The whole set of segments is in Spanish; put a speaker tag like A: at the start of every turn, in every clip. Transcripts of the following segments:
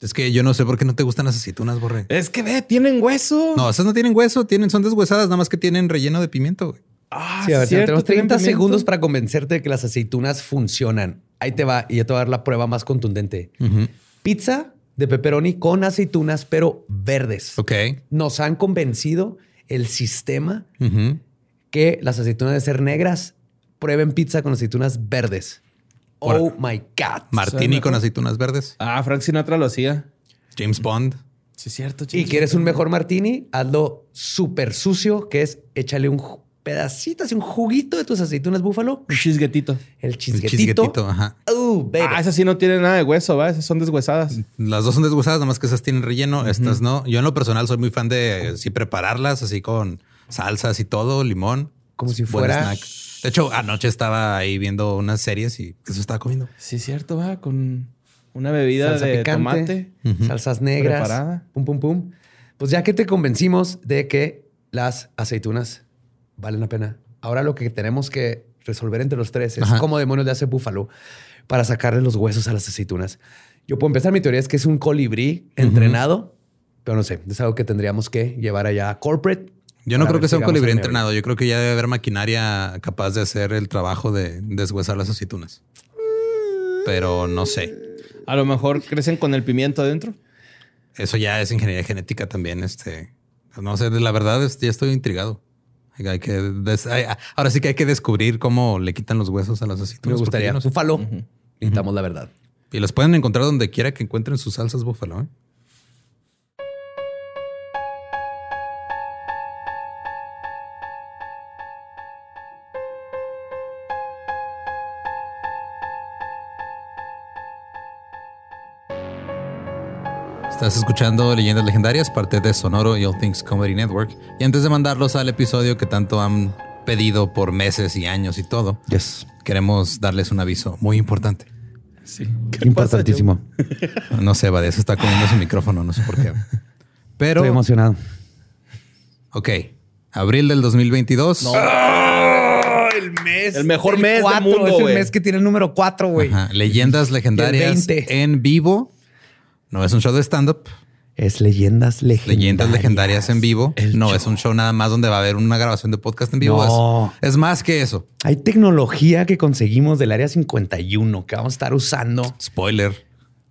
A: Es que yo no sé por qué no te gustan las aceitunas, Borre.
B: Es que ve, tienen hueso.
A: No, esas no tienen hueso, tienen, son deshuesadas, nada más que tienen relleno de pimiento. güey.
B: Ah,
C: Sí, a ver,
B: cierto,
C: tenemos
B: tienen
C: 30
B: pimiento.
C: segundos para convencerte de que las aceitunas funcionan. Ahí te va y yo te voy a dar la prueba más contundente. Pizza de pepperoni con aceitunas, pero verdes.
A: Ok.
C: Nos han convencido el sistema que las aceitunas deben ser negras. Prueben pizza con aceitunas verdes.
A: Por-
C: Oh my God.
A: Martini con aceitunas verdes.
B: Ah, Frank Sinatra lo hacía.
A: James Bond.
B: Sí, es cierto.
C: Y
B: chicos.
C: quieres un mejor martini, hazlo súper sucio, que es échale un pedacito, así un juguito de tus aceitunas búfalo,
B: Un chisguetito.
C: el
A: El
C: chisguetito.
A: chisguetito, ajá.
C: Uh, baby.
B: Ah, esas sí no tienen nada de hueso, ¿va? Esas son deshuesadas.
A: Las dos son deshuesadas, nada más que esas tienen relleno, estas no. Yo en lo personal soy muy fan de eh, sí prepararlas así con salsas y todo, limón.
C: Como si
A: Buen
C: fuera-
A: snack. De hecho, anoche estaba ahí viendo unas series y eso estaba comiendo.
B: Sí, cierto, va. Con una bebida
C: salsa
B: de
C: picante,
B: tomate.
C: salsas negras,
B: Preparada.
C: pum, pum, pum. Pues ya que te convencimos de que las aceitunas valen la pena, ahora lo que tenemos que resolver entre los tres es
A: Ajá.
C: cómo demonios le hace Búfalo para sacarle los huesos a las aceitunas. Yo puedo empezar, mi teoría es que es un colibrí entrenado, pero no sé, es algo que tendríamos que llevar allá a corporate.
A: Yo no creo que sea un colibrí entrenado. Yo creo que ya debe haber maquinaria capaz de hacer el trabajo de deshuesar las aceitunas. Pero no sé.
B: A lo mejor crecen con el pimiento adentro.
A: Eso ya es ingeniería genética también. Este, no sé, la verdad es, ya estoy intrigado. Hay que des- hay- ahora sí que hay que descubrir cómo le quitan los huesos a las
C: Me
A: aceitunas. porque
C: gustaría.
A: no sé.
C: Búfalo. Necesitamos la verdad.
A: Y los pueden encontrar donde quiera que encuentren sus salsas búfalo. ¿eh? Estás escuchando Leyendas Legendarias, parte de Sonoro y All Things Comedy Network. Y antes de mandarlos al episodio que tanto han pedido por meses y años y todo,
C: Yes.
A: queremos darles un aviso muy importante.
B: Sí.
C: Importantísimo.
A: No sé, Badía se está comiendo su micrófono, no sé por qué. Pero,
C: Estoy emocionado.
A: ok, abril del 2022.
C: el mes.
B: El mejor mes del mundo,
C: Es el mes que tiene el número 4, güey.
A: Leyendas legendarias
C: 20.
A: en vivo. No es un show de stand-up.
C: Es leyendas legendarias.
A: Leyendas legendarias en vivo.
C: El
A: no
C: show.
A: es un show nada más donde va a haber una grabación de podcast en vivo.
C: No.
A: Es, es más que eso.
C: Hay tecnología que conseguimos del área 51 que vamos a estar usando.
A: Spoiler.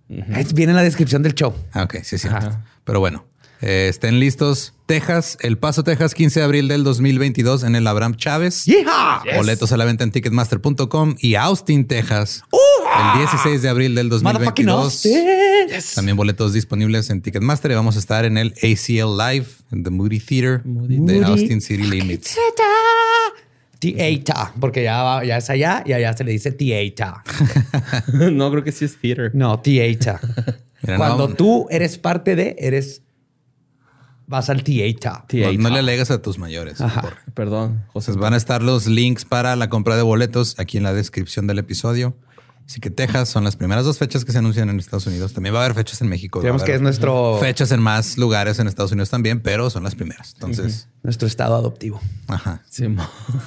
C: Viene en la descripción del show.
A: Ah, ok, sí.
C: Ajá.
A: Pero bueno, eh, estén listos. Texas, El Paso, Texas, 15 de abril del 2022 en el Abraham Chávez. Boletos a la venta en ticketmaster.com y Austin, Texas. El 16 de abril del
C: Motherfucking
A: 2022.
C: Austin.
A: También boletos disponibles en Ticketmaster y vamos a estar en el ACL Live en The Moody Theater de Austin City Limits.
C: Theater, porque ya, va- ya es allá y allá se le dice theater.
B: no, creo que sí es theater.
C: No, theater.
A: Mira,
C: Cuando
A: no,
C: tú eres parte de, eres. Vas al theater.
A: no, no le alegas a tus mayores.
B: Perdón, José.
A: Pues van a estar los links para la compra de boletos aquí en la descripción del episodio. Así que Texas son las primeras dos fechas que se anuncian en Estados Unidos. También va a haber fechas en México.
C: Digamos que es nuestro,
A: fechas en más lugares en Estados Unidos también, pero son las primeras. Entonces,
C: nuestro estado adoptivo.
A: ajá.
B: Sí,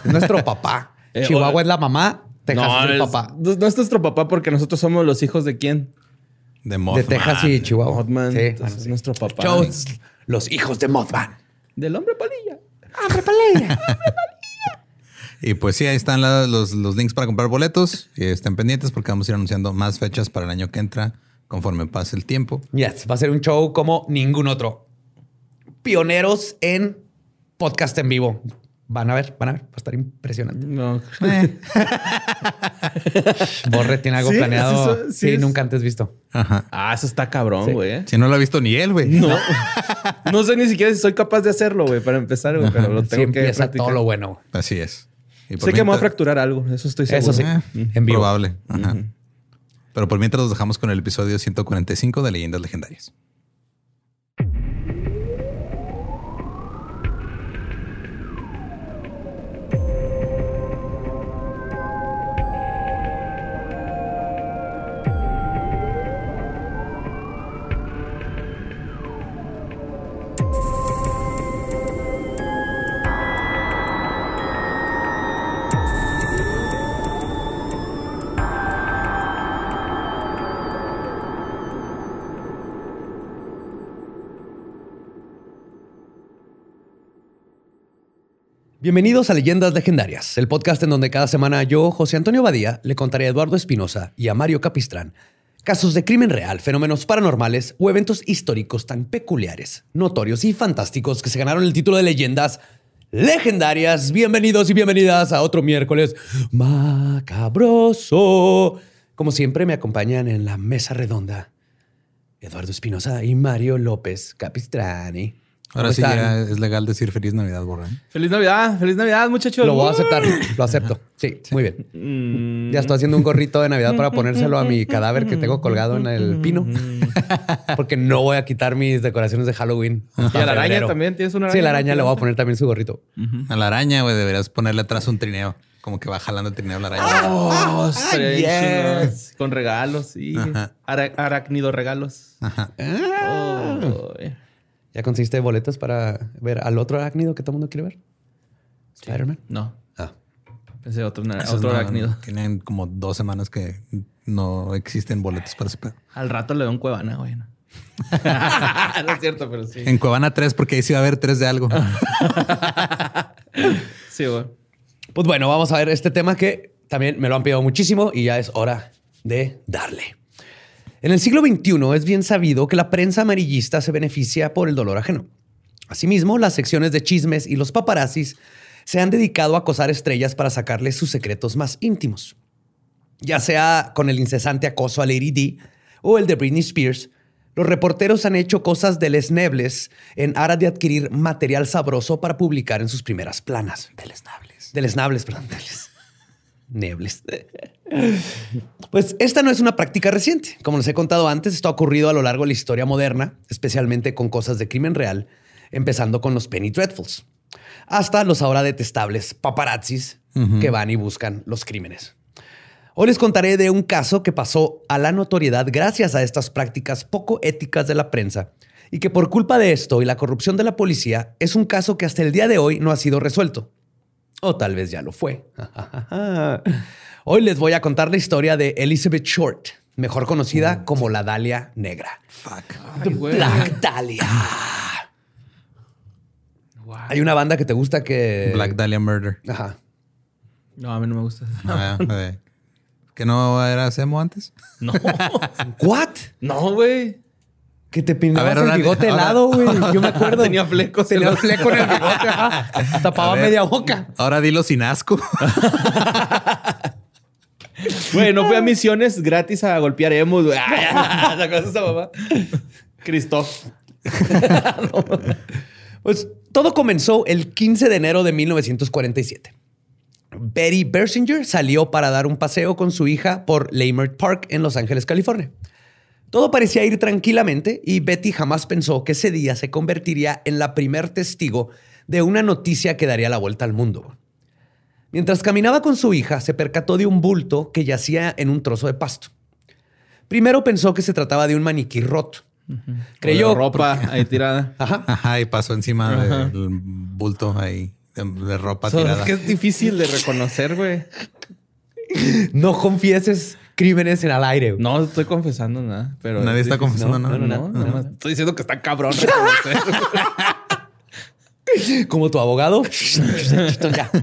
C: Es nuestro papá.
B: Eh,
C: Chihuahua es la mamá, Texas
B: no,
C: es el
B: es-
C: papá.
B: No, no es nuestro papá porque nosotros somos los hijos de quién?
A: De,
C: De
A: Mothman.
C: Texas y Chihuahua.
B: Mothman.
C: Sí,
B: Entonces,
C: bueno,
B: es
C: sí.
B: nuestro papá.
C: Los hijos de Mothman.
B: Del hombre palilla.
C: ¡Hombre, palella!
A: Y pues sí, ahí están la- los, los links para comprar boletos. Y estén pendientes porque vamos a ir anunciando más fechas para el año que entra conforme pase el tiempo.
C: yes, va a ser un show como ningún otro. Pioneros en podcast en vivo. Van a ver, van a ver. Va a estar impresionante.
B: No.
C: Borre tiene algo
B: Sí,
C: planeado.
B: sí,
C: Sí,
B: sí, es-
C: nunca antes visto.
A: Ajá.
B: Ah, eso está cabrón, güey. ¿eh?
A: Si no lo ha visto ni él, güey.
B: No. no sé ni siquiera si soy capaz de hacerlo, güey, para empezar, güey, pero lo
C: Sí
B: tengo que
C: empieza
B: practicar.
C: todo lo bueno.
A: Así es.
B: Sé que me voy a fracturar algo, eso estoy seguro.
C: Eso sí.
A: Eh,
C: En vivo.
A: Probable. Ajá. Pero por mientras los dejamos con el episodio 145 de Leyendas Legendarias.
C: Bienvenidos a Leyendas Legendarias, el podcast en donde cada semana yo, José Antonio Badía, le contaré a Eduardo Espinosa y a Mario Capistrán casos de crimen real, fenómenos paranormales o eventos históricos tan peculiares, notorios y fantásticos que se ganaron el título de Leyendas Legendarias. Bienvenidos y bienvenidas a otro miércoles macabroso. Como siempre me acompañan en la mesa redonda Eduardo Espinosa y Mario López Capistrani.
A: Ahora sí ya es legal decir feliz Navidad, Borra.
B: Feliz Navidad, feliz Navidad, muchachos.
C: Lo voy a aceptar, lo acepto. Sí, muy bien.
B: Mm.
C: Ya estoy haciendo un gorrito de Navidad para ponérselo a mi cadáver que tengo colgado en el pino. Porque no voy a quitar mis decoraciones de Halloween.
B: Y a la araña también, tienes una araña.
C: Sí, a la araña le voy a poner también su gorrito.
A: A la araña, güey, deberías ponerle atrás un trineo. Como que va jalando el trineo la araña.
B: Oh, bien
C: yes.
B: Con regalos, sí. Ara- arácnido regalos.
A: Ajá.
B: Oh, eh.
C: ¿Ya conseguiste boletos para ver al otro arácnido que todo el mundo quiere ver? Spider-Man.
B: No,
C: Ah.
B: pensé otro, otro
A: no-
B: arácnido.
A: Tienen como dos semanas que no existen boletos para ese pedo.
B: Al rato le doy un cuevana, güey. No. no es cierto, pero sí.
A: En Cuevana 3, porque ahí sí va a haber tres de algo.
B: Sí, güey.
C: Pues bueno, vamos a ver este tema que también me lo han pedido muchísimo y ya es hora de darle. En el siglo XXI es bien sabido que la prensa amarillista se beneficia por el dolor ajeno. Asimismo, las secciones de chismes y los paparazzis se han dedicado a acosar estrellas para sacarles sus secretos más íntimos. Ya sea con el incesante acoso a Lady D o el de Britney Spears, los reporteros han hecho cosas deleznables en aras de adquirir material sabroso para publicar en sus primeras planas.
A: Deleznables.
C: Deleznables, perdón. deles- Nebles. Pues esta no es una práctica reciente. Como les he contado antes, esto ha ocurrido a lo largo de la historia moderna, especialmente con cosas de crimen real, empezando con los Penny Dreadfuls, hasta los ahora detestables paparazzis que van y buscan los crímenes. Hoy les contaré de un caso que pasó a la notoriedad gracias a estas prácticas poco éticas de la prensa y que por culpa de esto y la corrupción de la policía es un caso que hasta el día de hoy no ha sido resuelto. O tal vez ya lo fue. Hoy les voy a contar la historia de Elizabeth Short, mejor conocida como la Dalia Negra.
A: Fuck.
B: Ay.
C: Black Dahlia.
B: Wow.
C: Hay una banda que te gusta que...
A: Black Dahlia Murder.
C: Ajá.
B: No, a mí no me gusta.
A: Ah, eh. ¿Que no era Semo antes?
B: No.
C: ¿What?
B: No, güey.
C: Que te peinabas
A: A ver,
C: el bigote
A: ahora-
C: helado, güey. Yo me acuerdo.
B: Tenía flecos.
C: Tenía fleco en el bigote. ajá. Tapaba
A: ver.
C: media boca.
A: Ahora dilo sin asco.
B: Güey, no fui a misiones gratis a golpear emos, güey. Ay, ¿te acuerdas de esa mamá? Christoph.
C: Pues todo comenzó el 15 de enero de 1947. Betty Bersinger salió para dar un paseo con su hija por Leimert Park en Los Ángeles, California. Todo parecía ir tranquilamente y Betty jamás pensó que ese día se convertiría en la primer testigo de una noticia que daría la vuelta al mundo. Mientras caminaba con su hija, se percató de un bulto que yacía en un trozo de pasto. Primero pensó que se trataba de un maniquí roto. Creyó
B: Creyó ropa ahí tirada.
C: Ajá.
A: Ajá, y pasó encima del bulto ahí de, de ropa
B: So,
A: tirada.
B: es que es difícil de reconocer, güey.
C: No confieses crímenes en al aire. güey.
B: No estoy confesando nada, pero.
A: Nadie
B: es
A: está confesando
B: no,
A: nada.
B: No, no, nada más Estoy diciendo que está cabrón.
C: Como tu abogado. Ya.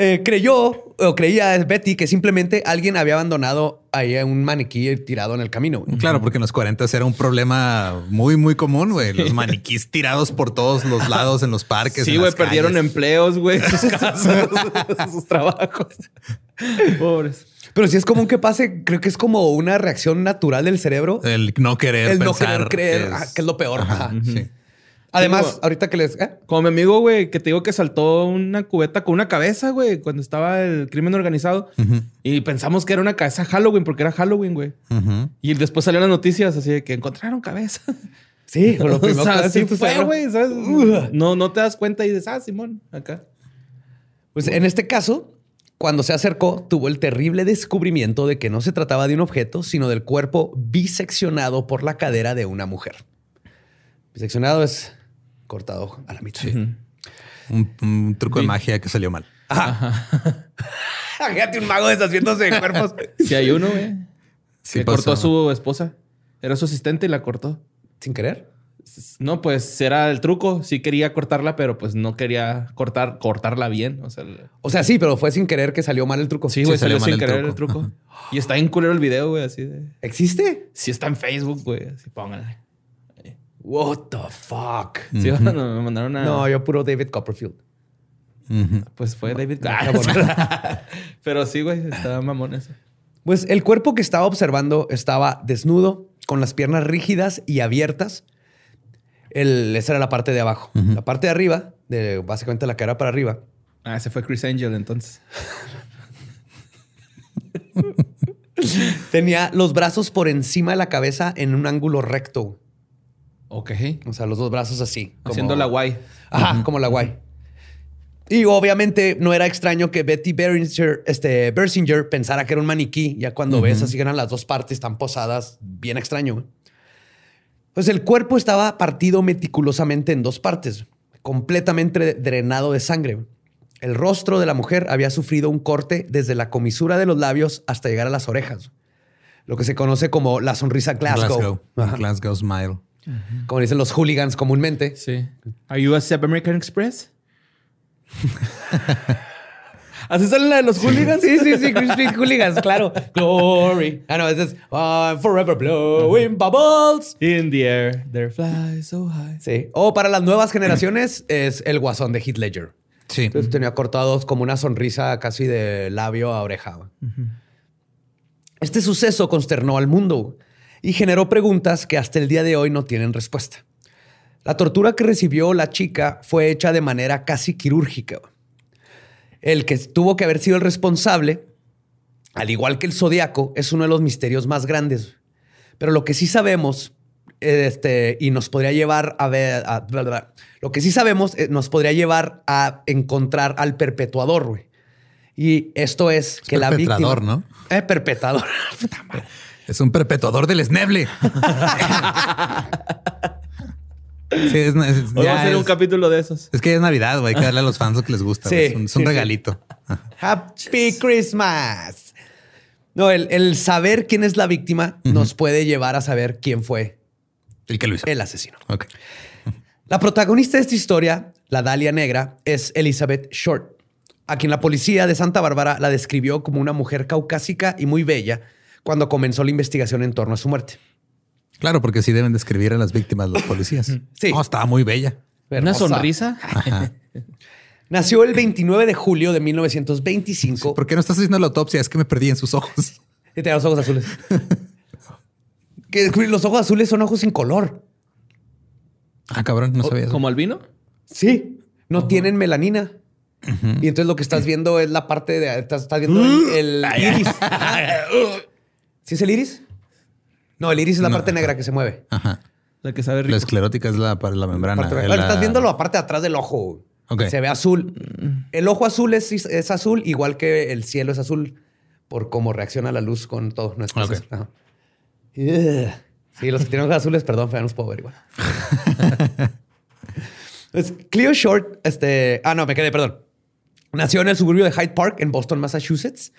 C: Eh, creyó o creía Betty que simplemente alguien había abandonado ahí a un maniquí tirado en el camino. güey.
A: Claro, porque en los 40 era un problema muy, muy común, güey. Los maniquís tirados por todos los lados en los parques.
B: sí,
A: en
B: güey,
A: las
B: perdieron
A: calles.
B: empleos, güey, sus casas, sus trabajos. Pobres.
C: Pero si es común que pase, creo que es como una reacción natural del cerebro.
A: El no querer
C: el no
A: pensar
C: querer creer,
A: que
C: ah, que es lo peor.
A: Ajá,
C: Ajá.
A: sí.
C: Además, ahorita que les... ¿eh?
B: Como mi amigo, güey, que te digo que saltó una cubeta con una cabeza, güey, cuando estaba el crimen organizado. Y pensamos que era una cabeza Halloween, porque era Halloween, güey. Y después salieron las noticias así de que encontraron cabeza.
C: Sí, lo
B: o
C: primero
B: sea,
C: que
B: así fue, güey, ¿sabes? No, no te das cuenta y dices, ah, Simón, acá.
C: Pues en este caso, cuando se acercó, tuvo el terrible descubrimiento de que no se trataba de un objeto, sino del cuerpo biseccionado por la cadera de una mujer. Biseccionado es cortado a la mitad.
A: Un, un truco de magia que salió mal.
C: Fíjate un mago deshaciéndose de cuerpos.
B: Si hay uno, güey.
A: Sí, pasó.
B: cortó a su esposa. Era su asistente y la cortó.
C: Sin querer.
B: No, pues era el truco. Sí quería cortarla, pero pues no quería cortar, cortarla bien. O sea,
C: O sea, sí, pero fue sin querer que salió mal el truco.
B: sí, güey,
A: salió
B: salió,
A: mal
B: sin
A: el
B: querer
A: truco.
B: el truco. Y está en culero el video, güey, así de.
C: ¿Existe?
B: Sí está en Facebook, güey. Así pónganle.
C: What the fuck?
B: Sí, no, me mandaron a.
C: No, yo puro David Copperfield.
B: Pues fue David.
C: Ah, bueno.
B: pero sí, güey, estaba mamón eso.
C: Pues el cuerpo que estaba observando estaba desnudo, con las piernas rígidas y abiertas. El- esa era la parte de abajo. La parte de arriba, de básicamente la cara para arriba,
B: Ah, ese fue Chris Angel entonces.
C: tenía los brazos por encima de la cabeza en un ángulo recto.
B: Ok.
C: O sea, los dos brazos así. como-
B: Haciendo la guay.
C: Ajá, como la guay. Y obviamente no era extraño que Betty Bersinger, este, Bersinger pensara que era un maniquí. Ya cuando ves así eran las dos partes tan posadas, bien extraño. Pues el cuerpo estaba partido meticulosamente en dos partes, completamente drenado de sangre. El rostro de la mujer había sufrido un corte desde la comisura de los labios hasta llegar a las orejas. Lo que se conoce como la sonrisa Glasgow.
A: Glasgow. Glasgow Smile.
C: Como dicen los hooligans comúnmente.
B: Sí. ¿Are you a Sub American Express? ¿Así sale la de los hooligans?
C: Sí, sí, sí, Green Street Hooligans, claro. Glory. Ah, no, es I'm forever blowing bubbles.
B: In the air, there fly so high.
C: Sí. O para las nuevas generaciones es el guasón de Heath Ledger.
A: Sí.
C: Entonces tenía cortados como una sonrisa casi de labio a oreja. Este suceso consternó al mundo y generó preguntas que hasta el día de hoy no tienen respuesta. La tortura que recibió la chica fue hecha de manera casi quirúrgica. El que tuvo que haber sido el responsable, al igual que el zodiaco, es uno de los misterios más grandes. Pero lo que sí sabemos, este, y nos podría llevar a ver, a- bla, bla, bla. lo que sí sabemos eh, nos podría llevar a encontrar al perpetuador, güey. Y esto es que la víctima...
A: perpetrador, ¿no?
C: Eh, perpetrador.
A: Es un perpetuador del esneble. sí, es, es- ya
B: va a ser un capítulo de esos.
A: es que es Navidad, güey. Hay que darle a los fans lo que les gusta.
C: Sí,
A: es un, es un
C: sí, sí.
A: regalito.
C: Happy Christmas. No, el, el saber quién es la víctima nos puede llevar a saber quién fue
A: El que lo hizo.
C: el asesino.
A: Ok.
C: La protagonista de esta historia, la Dalia Negra, es Elizabeth Short, a quien la policía de Santa Bárbara la describió como una mujer caucásica y muy bella cuando comenzó la investigación en torno a su muerte.
A: Claro, porque sí deben describir a las víctimas los policías.
C: Sí.
A: No, estaba muy bella.
B: ¿Una sonrisa?
A: Ajá.
C: Nació el 29 de julio de 1925
A: ¿Por qué no estás haciendo la autopsia? Es que me perdí en sus ojos.
C: y tenía los ojos azules. que los ojos azules son ojos sin color.
A: Ah, cabrón, no sabía eso.
B: ¿Como albino?
C: Sí, no tienen melanina. Y entonces lo que estás viendo es la parte de. Estás, estás viendo el, el iris. ¿Sí es el iris? No, el iris es la
A: No.
C: parte negra que se mueve.
A: Ajá.
B: La que sabe rico.
A: La esclerótica es la, la membrana.
C: Parte-
A: la-
C: Bueno, estás viendo la parte de atrás del ojo.
A: Ok.
C: Se ve azul. El ojo azul es, es azul, igual que el cielo es azul, por cómo reacciona la luz con todo. No es
A: Ok.
C: Ajá. Ugh. Sí, los que tienen ojos azules, perdón, pero no los puedo ver igual. Pues, Cleo Short, este. Ah, no, me quedé, perdón. Nació en el suburbio de Hyde Park, en Boston, Massachusetts.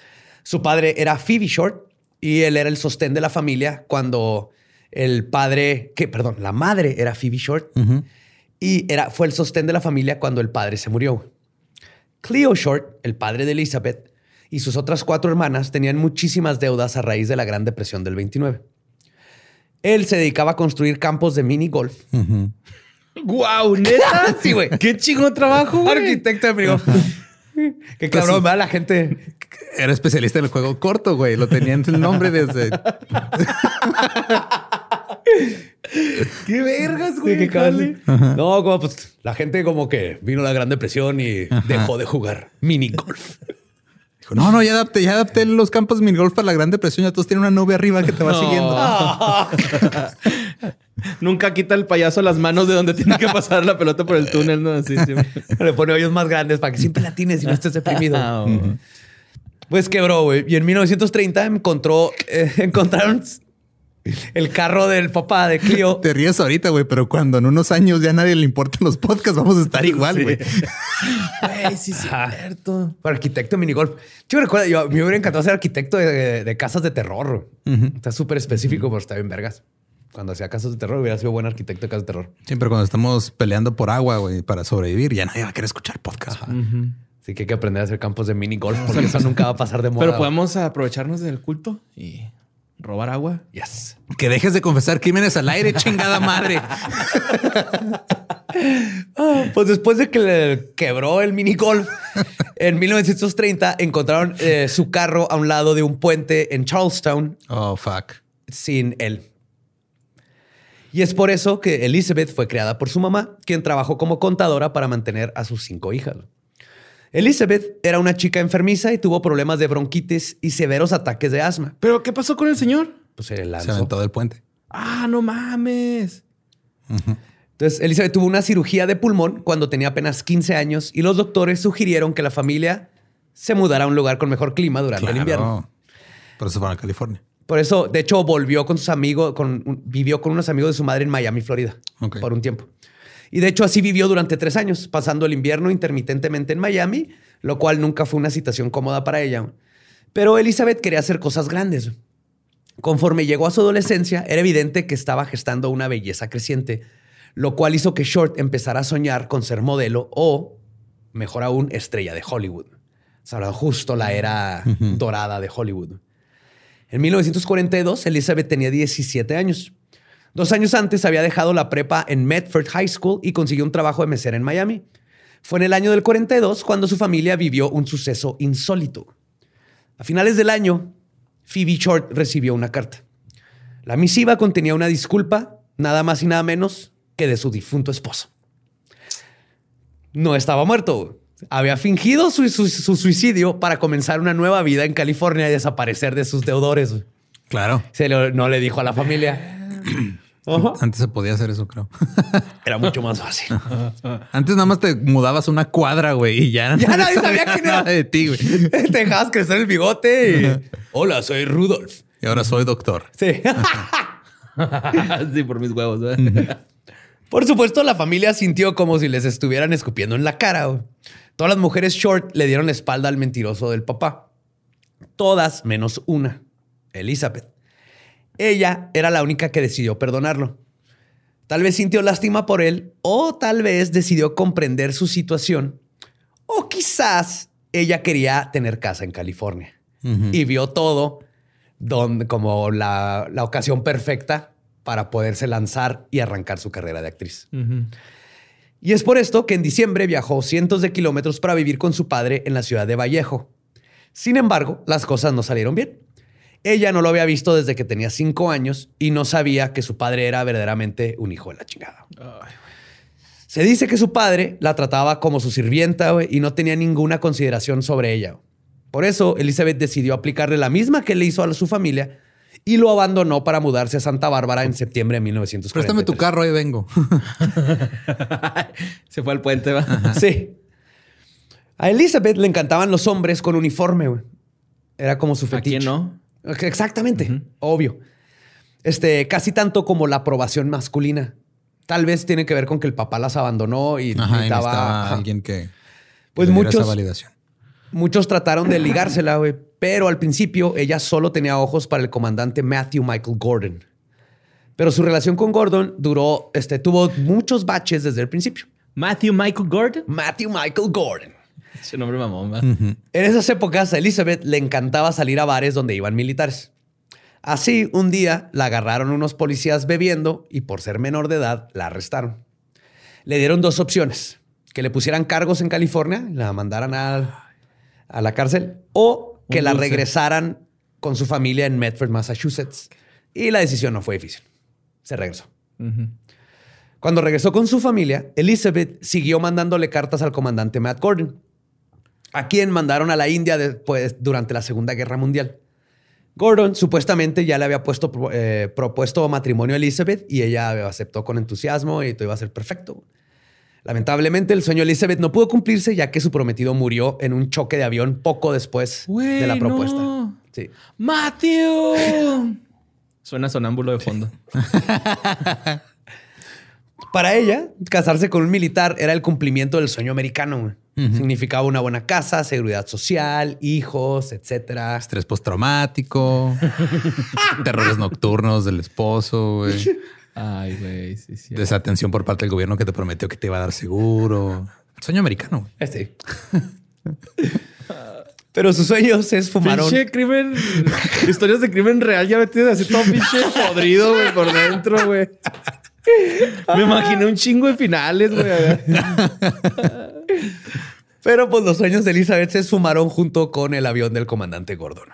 C: Su padre era Phoebe Short y él era el sostén de la familia cuando el padre, que, perdón, la madre era Phoebe Short y era, fue el sostén de la familia cuando el padre se murió. Cleo Short, el padre de Elizabeth, y sus otras cuatro hermanas tenían muchísimas deudas a raíz de la Gran Depresión del 29. Él se dedicaba a construir campos de mini golf.
B: ¡Guau! ¿Neta?
C: Sí, güey.
B: ¡Qué chingón trabajo, güey!
C: Arquitecto de amigo. Qué cabrón,
A: sí.
C: ¿verdad? La gente.
A: Era especialista en el juego corto, güey. Lo tenían el nombre desde.
B: ¡Qué vergas,
C: Sí,
B: güey!
C: qué. No, como pues la gente como que vino la Gran Depresión y dejó de jugar mini golf.
A: Dijo, no, no, ya adapté, ya adapté los campos de minigolf para la Gran Depresión. Ya todos tienen una nube arriba que te va
B: No.
A: siguiendo.
B: Nunca quita el payaso las manos de donde tiene que pasar la pelota por el túnel, ¿no? Así, sí.
C: Le pone hoyos más grandes para que siempre la tienes y no estés deprimido.
B: Ah, oh.
C: Pues quebró, güey. Y en 1930 encontró, eh, encontraron el carro del papá de Clio.
A: Te ríes ahorita, güey, pero cuando en unos años ya nadie le importan los podcasts, vamos a estar igual,
B: Sí.
A: güey.
B: Güey, sí, es cierto.
C: Para arquitecto de minigolf. Yo me recuerdo, yo, me hubiera encantado ser arquitecto de, de casas de terror. Está súper específico, pero está bien vergas. Cuando hacía casos de terror, hubiera sido buen arquitecto de casos de terror.
A: Siempre cuando estamos peleando por agua, güey, para sobrevivir, ya nadie va a querer escuchar podcast.
C: Así que hay que aprender a hacer campos de mini golf porque eso nunca va a pasar de moda.
B: Pero podemos aprovecharnos del culto y robar agua.
C: Yes.
A: Que dejes de confesar crímenes al aire, chingada madre.
C: Ah, pues después de que le quebró el mini golf, en 1930 encontraron eh, su carro a un lado de un puente en Charlestown
A: Oh, fuck.
C: sin él. Y es por eso que Elizabeth fue creada por su mamá, quien trabajó como contadora para mantener a sus cinco hijas. Elizabeth era una chica enfermiza y tuvo problemas de bronquitis y severos ataques de asma.
B: ¿Pero qué pasó con el señor?
C: Pues se
A: Se aventó del puente.
B: Ah, no mames.
C: Entonces, Elizabeth tuvo una cirugía de pulmón cuando tenía apenas 15 años y los doctores sugirieron que la familia se mudara a un lugar con mejor clima durante el invierno.
A: Por eso fueron a California.
C: Por eso, de hecho, volvió con sus amigos, con, vivió con unos amigos de su madre en Miami, Florida,
A: Ok.
C: por un tiempo. Y de hecho, así vivió durante tres años, pasando el invierno intermitentemente en Miami, lo cual nunca fue una situación cómoda para ella. Pero Elizabeth quería hacer cosas grandes. Conforme llegó a su adolescencia, era evidente que estaba gestando una belleza creciente, lo cual hizo que Short empezara a soñar con ser modelo o, mejor aún, estrella de Hollywood. O sea, justo la era dorada de Hollywood. En 1942, Elizabeth tenía 17 años. Dos años antes había dejado la prepa en Medford High School y consiguió un trabajo de mesera en Miami. Fue en el año del 42 cuando su familia vivió un suceso insólito. A finales del año, Phoebe Short recibió una carta. La misiva contenía una disculpa, nada más y nada menos que de su difunto esposo. No estaba muerto. Había fingido su, su- su suicidio para comenzar una nueva vida en California y desaparecer de sus deudores.
A: Claro.
C: Se lo- no le dijo a la familia. Ajá.
A: Antes se podía hacer eso, creo.
C: Era mucho más fácil.
A: Antes nada más te mudabas una cuadra, güey, y ya,
C: Ya nadie sabía quién era.
A: nada de ti, güey.
C: Te dejabas crecer el bigote y... Hola, soy Rudolf.
A: Y ahora soy doctor.
C: Sí.
B: sí, por mis huevos. ¿eh?
C: Por supuesto, la familia sintió como si les estuvieran escupiendo en la cara. güey. Todas las mujeres short le dieron la espalda al mentiroso del papá. Todas menos una, Elizabeth. Ella era la única que decidió perdonarlo. Tal vez sintió lástima por él o tal vez decidió comprender su situación o quizás ella quería tener casa en California y vio todo como la, la ocasión perfecta para poderse lanzar y arrancar su carrera de actriz. Y es por esto que en diciembre viajó cientos de kilómetros para vivir con su padre en la ciudad de Vallejo. Sin embargo, las cosas no salieron bien. Ella no lo había visto desde que tenía cinco años y no sabía que su padre era verdaderamente un hijo de la chingada. Se dice que su padre la trataba como su sirvienta y no tenía ninguna consideración sobre ella. Por eso, Elizabeth decidió aplicarle la misma que le hizo a su familia y lo abandonó para mudarse a Santa Bárbara en septiembre de 1943.
A: Préstame tu carro, ahí vengo.
B: Se fue al puente, va.
C: Sí. A Elizabeth le encantaban los hombres con uniforme, güey. Era como su
B: ¿A
C: fetiche.
B: quién no?
C: Exactamente, obvio. Este, casi tanto como la aprobación masculina. Tal vez tiene que ver con que el papá las abandonó y
A: Ajá,
C: necesitaba ajá.
A: alguien que
C: Pues muchos-
A: esa validación.
C: Muchos trataron de ligársela, güey, pero al principio ella solo tenía ojos para el comandante Matthew Michael Gordon. Pero su relación con Gordon duró, este, tuvo muchos baches desde el principio.
B: Matthew Michael Gordon.
C: Matthew Michael Gordon.
B: Ese nombre mamón.
C: En esas épocas, a Elizabeth le encantaba salir a bares donde iban militares. Así, un día la agarraron unos policías bebiendo y por ser menor de edad la arrestaron. Le dieron dos opciones, que le pusieran cargos en California, la mandaran a, a la cárcel, o que la regresaran con su familia en Medford, Massachusetts. Y la decisión no fue difícil. Se regresó. Cuando regresó con su familia, Elizabeth siguió mandándole cartas al comandante Matt Gordon, a quien mandaron a la India después, durante la Segunda Guerra Mundial. Gordon supuestamente ya le había puesto, eh, propuesto matrimonio a Elizabeth y ella aceptó con entusiasmo y todo iba a ser perfecto. Lamentablemente, el sueño de Elizabeth no pudo cumplirse ya que su prometido murió en un choque de avión poco después de la propuesta.
B: no.
C: Sí.
B: Matthew. Suena sonámbulo de fondo.
C: Para ella, casarse con un militar era el cumplimiento del sueño americano. Significaba una buena casa, seguridad social, hijos, etcétera.
A: Estrés postraumático, terrores nocturnos del esposo, güey.
B: Ay, güey, sí, sí.
A: Desatención por parte del gobierno que te prometió que te iba a dar seguro. Sueño americano. güey.
C: Este. Pero sus sueños es fumaron.
B: Pinche crimen. historias de crimen real ya metidas así todo pinche podrido, güey, por dentro, güey. Me imaginé un chingo de finales, güey.
C: Pero pues los sueños de Elizabeth se esfumaron junto con el avión del comandante Gordon.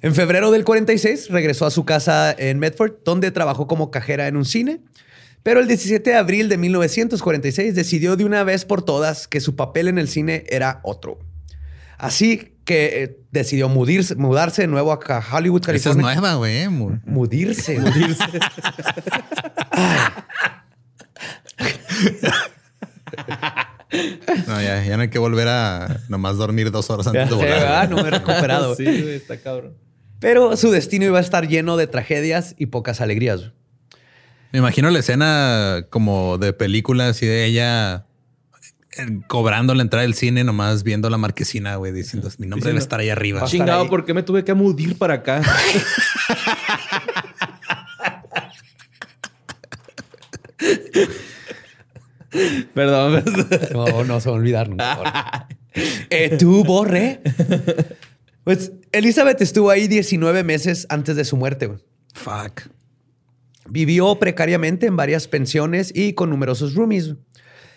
C: En febrero del 46 regresó a su casa en Medford, donde trabajó como cajera en un cine. Pero el 17 de abril de 1946 decidió de una vez por todas que su papel en el cine era otro. Así que eh, decidió mudirse- mudarse de nuevo a Hollywood,
A: Esa es
C: California.
A: nueva, güey. mu-
C: Mudirse.
A: No, ya, ya no hay que volver a nomás dormir dos horas antes de volar.
C: No me he recuperado.
B: Sí, güey, está cabrón.
C: Pero su destino iba a estar lleno de tragedias y pocas alegrías.
A: Me imagino la escena como de película así de ella eh, cobrando la entrada del cine, nomás viendo la marquesina, güey, diciendo mi nombre debe estar ahí arriba.
B: Chingado. ¿por qué me tuve que mudir para acá? Perdón, perdón.
C: No, no se va a olvidar nunca. eh, ¿Tú, Borre? Pues Elizabeth estuvo ahí 19 meses antes de su muerte. güey.
A: Fuck.
C: Vivió precariamente en varias pensiones y con numerosos roomies.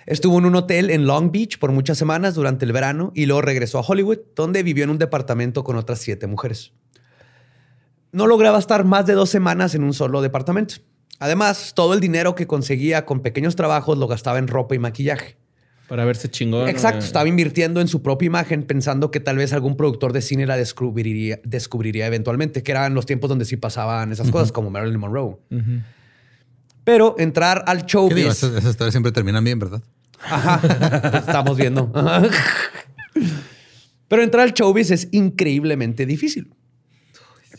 C: Estuvo en un hotel en Long Beach por muchas semanas durante el verano y luego regresó a Hollywood, donde vivió en un departamento con otras siete mujeres. No lograba estar más de dos semanas en un solo departamento. Además, todo el dinero que conseguía con pequeños trabajos lo gastaba en ropa y maquillaje.
B: Para verse chingón.
C: Exacto,
B: güey.
C: estaba invirtiendo en su propia imagen pensando que tal vez algún productor de cine la descubriría, descubriría eventualmente, que eran los tiempos donde sí pasaban esas cosas, como Marilyn Monroe. Pero entrar al
A: ¿Qué
C: showbiz...
A: digo? Esas, esas historias siempre terminan bien, ¿verdad?
C: Ajá, pues estamos viendo. Ajá. Pero entrar al showbiz es increíblemente difícil.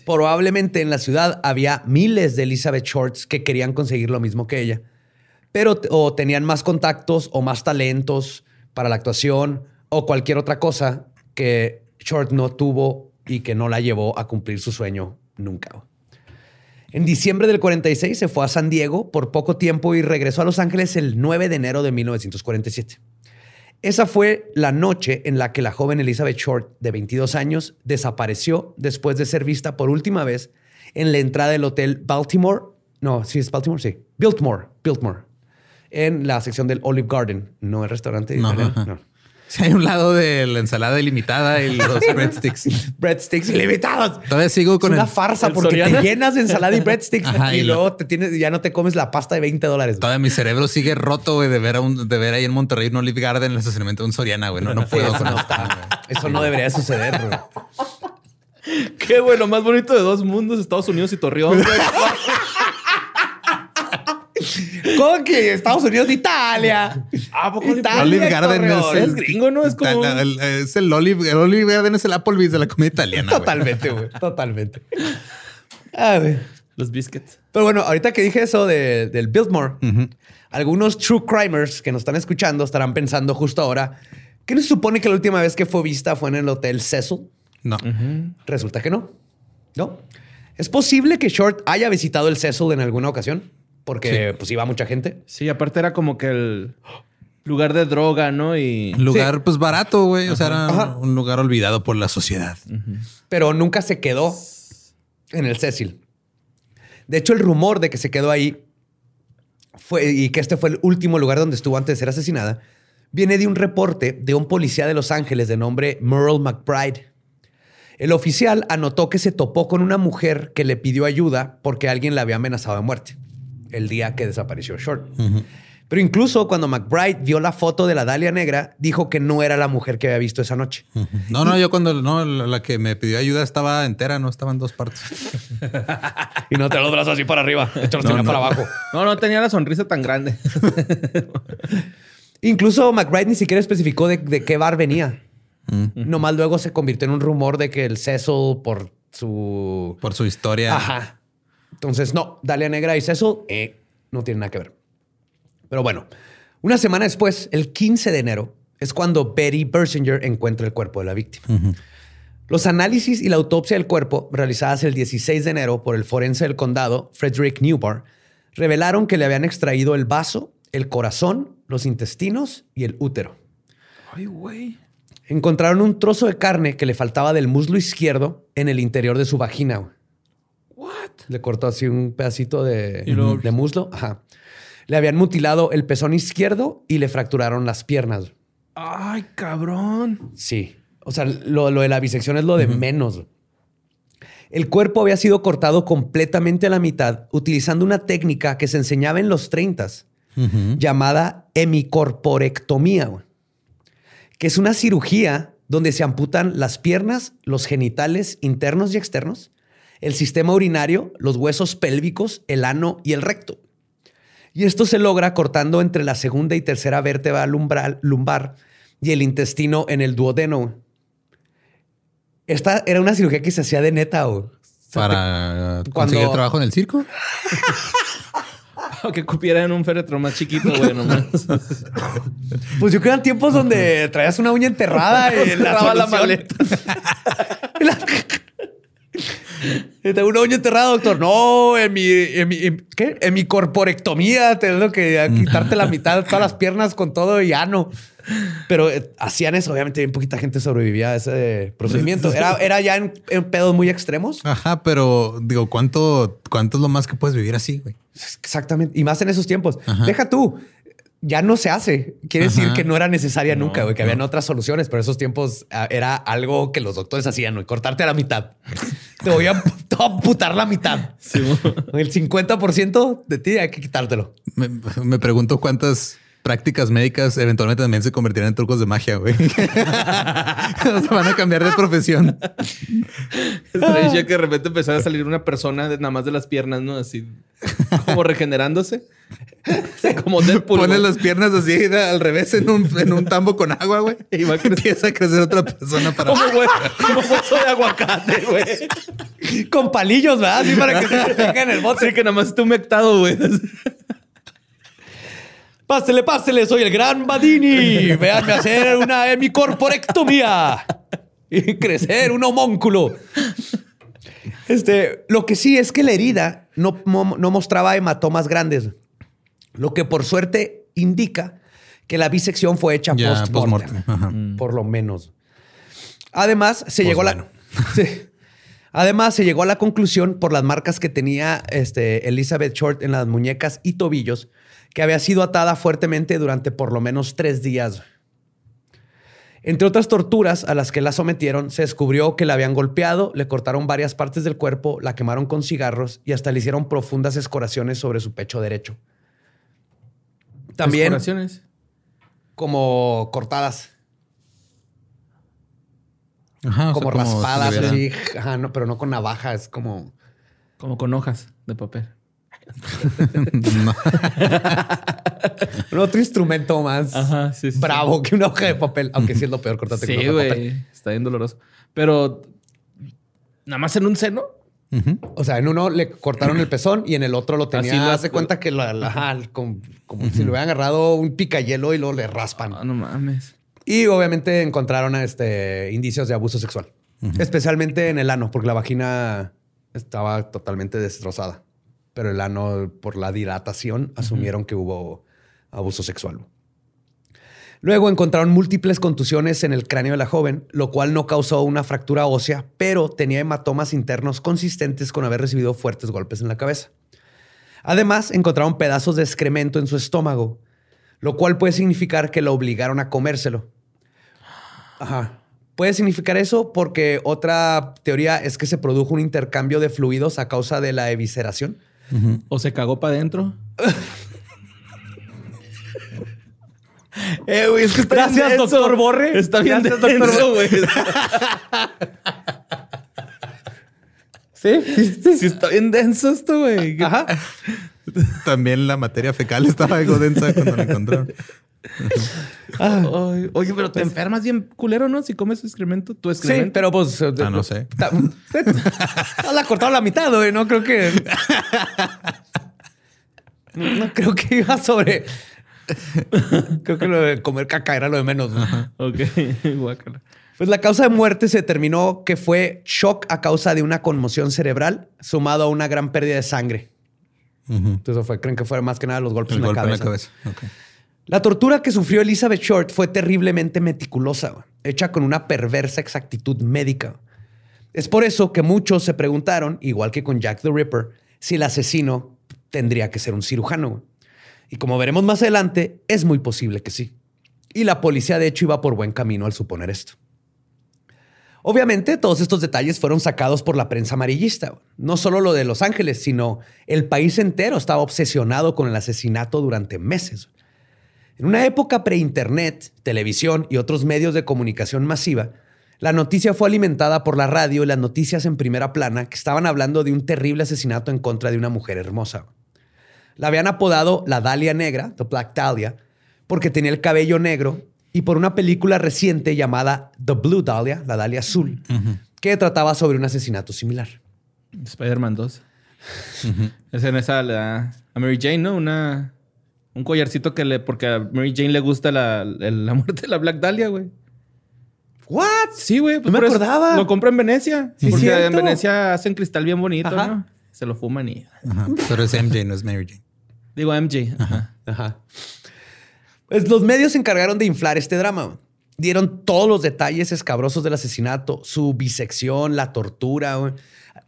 C: Probablemente en la ciudad había miles de Elizabeth Shorts que querían conseguir lo mismo que ella, pero o tenían más contactos o más talentos para la actuación o cualquier otra cosa que Short no tuvo y que no la llevó a cumplir su sueño nunca. En diciembre del 46 se fue a San Diego por poco tiempo y regresó a Los Ángeles el 9 de enero de 1947. Esa fue la noche en la que la joven Elizabeth Short, de 22 años, desapareció después de ser vista por última vez en la entrada del hotel Baltimore. No, sí es Baltimore, sí. Biltmore, Biltmore. En la sección del Olive Garden, no el restaurante.
A: No,
C: no.
A: Sí, hay un lado de la ensalada ilimitada y los breadsticks.
C: Breadsticks ilimitados.
A: Todavía sigo con
C: es una
A: el...
C: farsa
B: el
C: porque
B: Soriana.
C: te llenas de ensalada y breadsticks
A: Ajá,
C: y, luego te tienes, ya no te comes la pasta de 20 dólares.
A: Todavía mi cerebro sigue roto, güey, de ver, a un, de ver ahí en Monterrey un Olive Garden en el estacionamiento de un Soriana, güey. No, no puedo
C: Eso
A: con
C: no, está- eso no debería suceder. güey.
B: Qué bueno, más bonito de dos mundos, Estados Unidos y Torreón.
C: ¿Cómo que Estados Unidos de Italia?
B: Ah, ¿poco
C: Italia,
A: Olive Garden es
B: Es gringo, ¿no? Es como...
A: La- la- el- es el Olive, el Olive Garden es el Applebee's de la comida italiana.
C: Totalmente, güey. Totalmente. Ah, güey.
B: Los biscuits.
C: Pero bueno, ahorita que dije eso de- del Biltmore, algunos true crimers que nos están escuchando estarán pensando justo ahora que no se supone que la última vez que fue vista fue en el hotel Cecil.
A: No.
C: Resulta que no. No. Es posible que Short haya visitado el Cecil en alguna ocasión, porque pues iba mucha gente.
B: Sí, aparte era como que el lugar de droga, ¿no? Y...
A: Lugar, pues barato, güey. O sea, era
C: Ajá.
A: un lugar olvidado por la sociedad.
C: pero nunca se quedó en el Cecil. De hecho, el rumor de que se quedó ahí fue, y que este fue el último lugar donde estuvo antes de ser asesinada, viene de un reporte de un policía de Los Ángeles de nombre Merle McBride. El oficial anotó que se topó con una mujer que le pidió ayuda porque alguien la había amenazado de muerte el día que desapareció Short. Pero incluso cuando McBride vio la foto de la Dalia Negra, dijo que no era la mujer que había visto esa noche.
A: No, no, yo cuando no, la que me pidió ayuda estaba entera, no estaba en dos partes.
C: Y no te los brazos así para arriba, los
A: No,
C: tenía
A: no.
C: para abajo.
B: No, no tenía la sonrisa tan grande.
C: Incluso McBride ni siquiera especificó de, de qué bar venía. Nomás luego se convirtió en un rumor de que el Cecil por su...
A: Por su historia.
C: Ajá. Entonces, no, Dalia Negra y Cecil eh, no tienen nada que ver. Pero bueno, una semana después, el 15 de enero, es cuando Betty Bersinger encuentra el cuerpo de la víctima. Los análisis y la autopsia del cuerpo, realizadas el 16 de enero por el forense del condado, Frederick Newbar, revelaron que le habían extraído el vaso, el corazón, los intestinos y el útero.
B: Ay, güey.
C: Encontraron un trozo de carne que le faltaba del muslo izquierdo en el interior de su vagina.
B: What?
C: Le cortó así un pedacito de,
B: luego-
C: de muslo. Ajá. Le habían mutilado el pezón izquierdo y le fracturaron las piernas.
B: Ay, cabrón.
C: Sí. O sea, lo, lo de la bisección es lo de menos. El cuerpo había sido cortado completamente a la mitad utilizando una técnica que se enseñaba en los 30 llamada hemicorporectomía, que es una cirugía donde se amputan las piernas, los genitales internos y externos, el sistema urinario, los huesos pélvicos, el ano y el recto. Y esto se logra cortando entre la segunda y tercera vértebra lumbral- lumbar y el intestino en el duodeno. Esta era una cirugía que se hacía de neta. O sea,
A: Para
C: te-
A: conseguir
C: cuando-
A: trabajo en el circo.
B: Que cupiera en un féretro más chiquito, güey, nomás.
C: Pues yo creo que eran tiempos donde traías una uña enterrada y la,
B: Cerraba la maleta.
C: Y la- tengo una uña enterrada, doctor. No, en mi, en mi, en- ¿qué? En mi corporectomía tengo que quitarte la mitad de todas las piernas con todo y ano. Pero eh, hacían eso. Obviamente, bien poquita gente sobrevivía a ese procedimiento. Era, era ya en, en pedos muy extremos.
A: Ajá, pero digo, ¿cuánto, cuánto es lo más que puedes vivir así, güey?
C: Exactamente. Y más en esos tiempos.
A: Ajá.
C: Deja tú. Ya no se hace. Quiere decir que no era necesaria
B: No,
C: nunca, güey, que habían otras soluciones, pero esos tiempos ah, era algo que los doctores hacían, güey, cortarte a la mitad. te voy a, te voy a amputar la mitad.
B: Sí.
C: El 50% de ti hay que quitártelo.
A: Me, me pregunto cuántas prácticas médicas eventualmente también se convertirán en trucos de magia, güey. o sea, van a cambiar de profesión.
B: Estaría que de repente empezara a salir una persona de, nada más de las piernas, ¿no? Así como regenerándose. Como Deadpool.
A: Pones
B: güey.
A: las piernas así al revés en un, en un tambo con agua, güey.
B: Y va a crecer.
A: Empieza a crecer otra persona para...
B: Como, güey, como hueso de aguacate, güey.
C: Con palillos, ¿verdad? Así para que se detenga en el bote.
B: Sí, que nada más está humectado, güey.
C: Pásele, pásele, soy el gran Badini. Véanme hacer una hemicorporectomía y crecer un homúnculo. Este, lo que sí es que la herida no, no mostraba hematomas grandes, lo que por suerte indica que la bisección fue hecha post-mortem,
A: post-mortem, ajá.
C: por lo menos. Además, se llegó a la... Sí. Además, se llegó a la conclusión por las marcas que tenía este, Elizabeth Short en las muñecas y tobillos que había sido atada fuertemente durante por lo menos tres días. Entre otras torturas a las que la sometieron, se descubrió que la habían golpeado, le cortaron varias partes del cuerpo, la quemaron con cigarros y hasta le hicieron profundas escoraciones sobre su pecho derecho. También
B: Exploraciones.
C: como cortadas,
A: Ajá, o sea,
C: como raspadas, así, ajá, no, pero no con navaja, es como...
B: Como con hojas de papel.
A: Hubieran- No.
C: Un otro instrumento más
B: Ajá, sí, sí.
C: bravo que una hoja de papel, aunque sí es lo peor cortarte con
B: Sí,
C: una hoja de papel.
B: güey. Está bien doloroso. Pero nada más en un seno.
C: O sea, en uno le cortaron el pezón y en el otro lo tenía.
B: Así lo-
C: hace cuenta que la, la- ajá, como, como si le hubieran agarrado un picayelo y luego le raspan.
B: Ah, no mames.
C: Y obviamente encontraron este, indicios de abuso sexual, especialmente en el ano, porque la vagina estaba totalmente destrozada. Pero el ano, por la dilatación, asumieron que hubo abuso sexual. Luego encontraron múltiples contusiones en el cráneo de la joven, lo cual no causó una fractura ósea, pero tenía hematomas internos consistentes con haber recibido fuertes golpes en la cabeza. Además, encontraron pedazos de excremento en su estómago, lo cual puede significar que lo obligaron a comérselo. Ajá. Puede significar eso porque otra teoría es que se produjo un intercambio de fluidos a causa de la evisceración.
B: O se cagó para adentro.
C: Eh, güey, es que
B: Gracias,
C: bien denso.
B: doctor Borre. Está bien
C: Gracias, doctor
B: denso, güey.
C: Sí, sí, sí.
B: Sí, está bien denso esto, güey.
C: Ajá.
A: También la materia fecal estaba algo densa cuando la encontraron.
B: Ay, oye, pero te enfermas bien culero, ¿no? Si comes excremento, tu
C: Sí,
B: excremento.
C: pero pues.
A: Ah, no sé.
C: Ta- No la cortaron la mitad, güey. No creo que. No creo que iba sobre Creo que lo de comer caca era lo de menos. ¿no?
B: Ok, guácala.
C: Pues la causa de muerte se determinó que fue shock a causa de una conmoción cerebral sumado a una gran pérdida de sangre.
A: Ujú.
C: Entonces eso fue, creen que fue más que nada los golpes
A: El
C: en la
A: golpe en la
C: cabeza.
A: cabeza.
C: La tortura que sufrió Elizabeth Short fue terriblemente meticulosa, hecha con una perversa exactitud médica. Es por eso que muchos se preguntaron, igual que con Jack the Ripper, si el asesino tendría que ser un cirujano. Y como veremos más adelante, es muy posible que sí. Y la policía de hecho iba por buen camino al suponer esto. Obviamente, todos estos detalles fueron sacados por la prensa amarillista. No solo lo de Los Ángeles, sino el país entero estaba obsesionado con el asesinato durante meses. En una época pre-internet, televisión y otros medios de comunicación masiva, la noticia fue alimentada por la radio y las noticias en primera plana que estaban hablando de un terrible asesinato en contra de una mujer hermosa. La habían apodado la Dalia Negra, The Black Dahlia, porque tenía el cabello negro y por una película reciente llamada The Blue Dahlia, la Dalia Azul, que trataba sobre un asesinato similar.
B: Spider-Man 2. Es en esa la, a Mary Jane, ¿no? Una, un collarcito que le. Porque a Mary Jane le gusta la, la muerte de la Black Dahlia, güey.
C: ¿What?
B: Sí, güey. pues
C: No me acordaba.
B: Lo compra en Venecia.
C: Sí,
B: porque
C: cierto.
B: en Venecia hacen cristal bien bonito,
C: Ajá.
B: ¿no? Se lo fuman y.
A: Ajá. Pero es MJ, no es Mary Jane.
B: Digo MJ. Ajá.
C: Ajá. Pues los medios se encargaron de inflar este drama. Dieron todos los detalles escabrosos del asesinato, su bisección, la tortura, güey,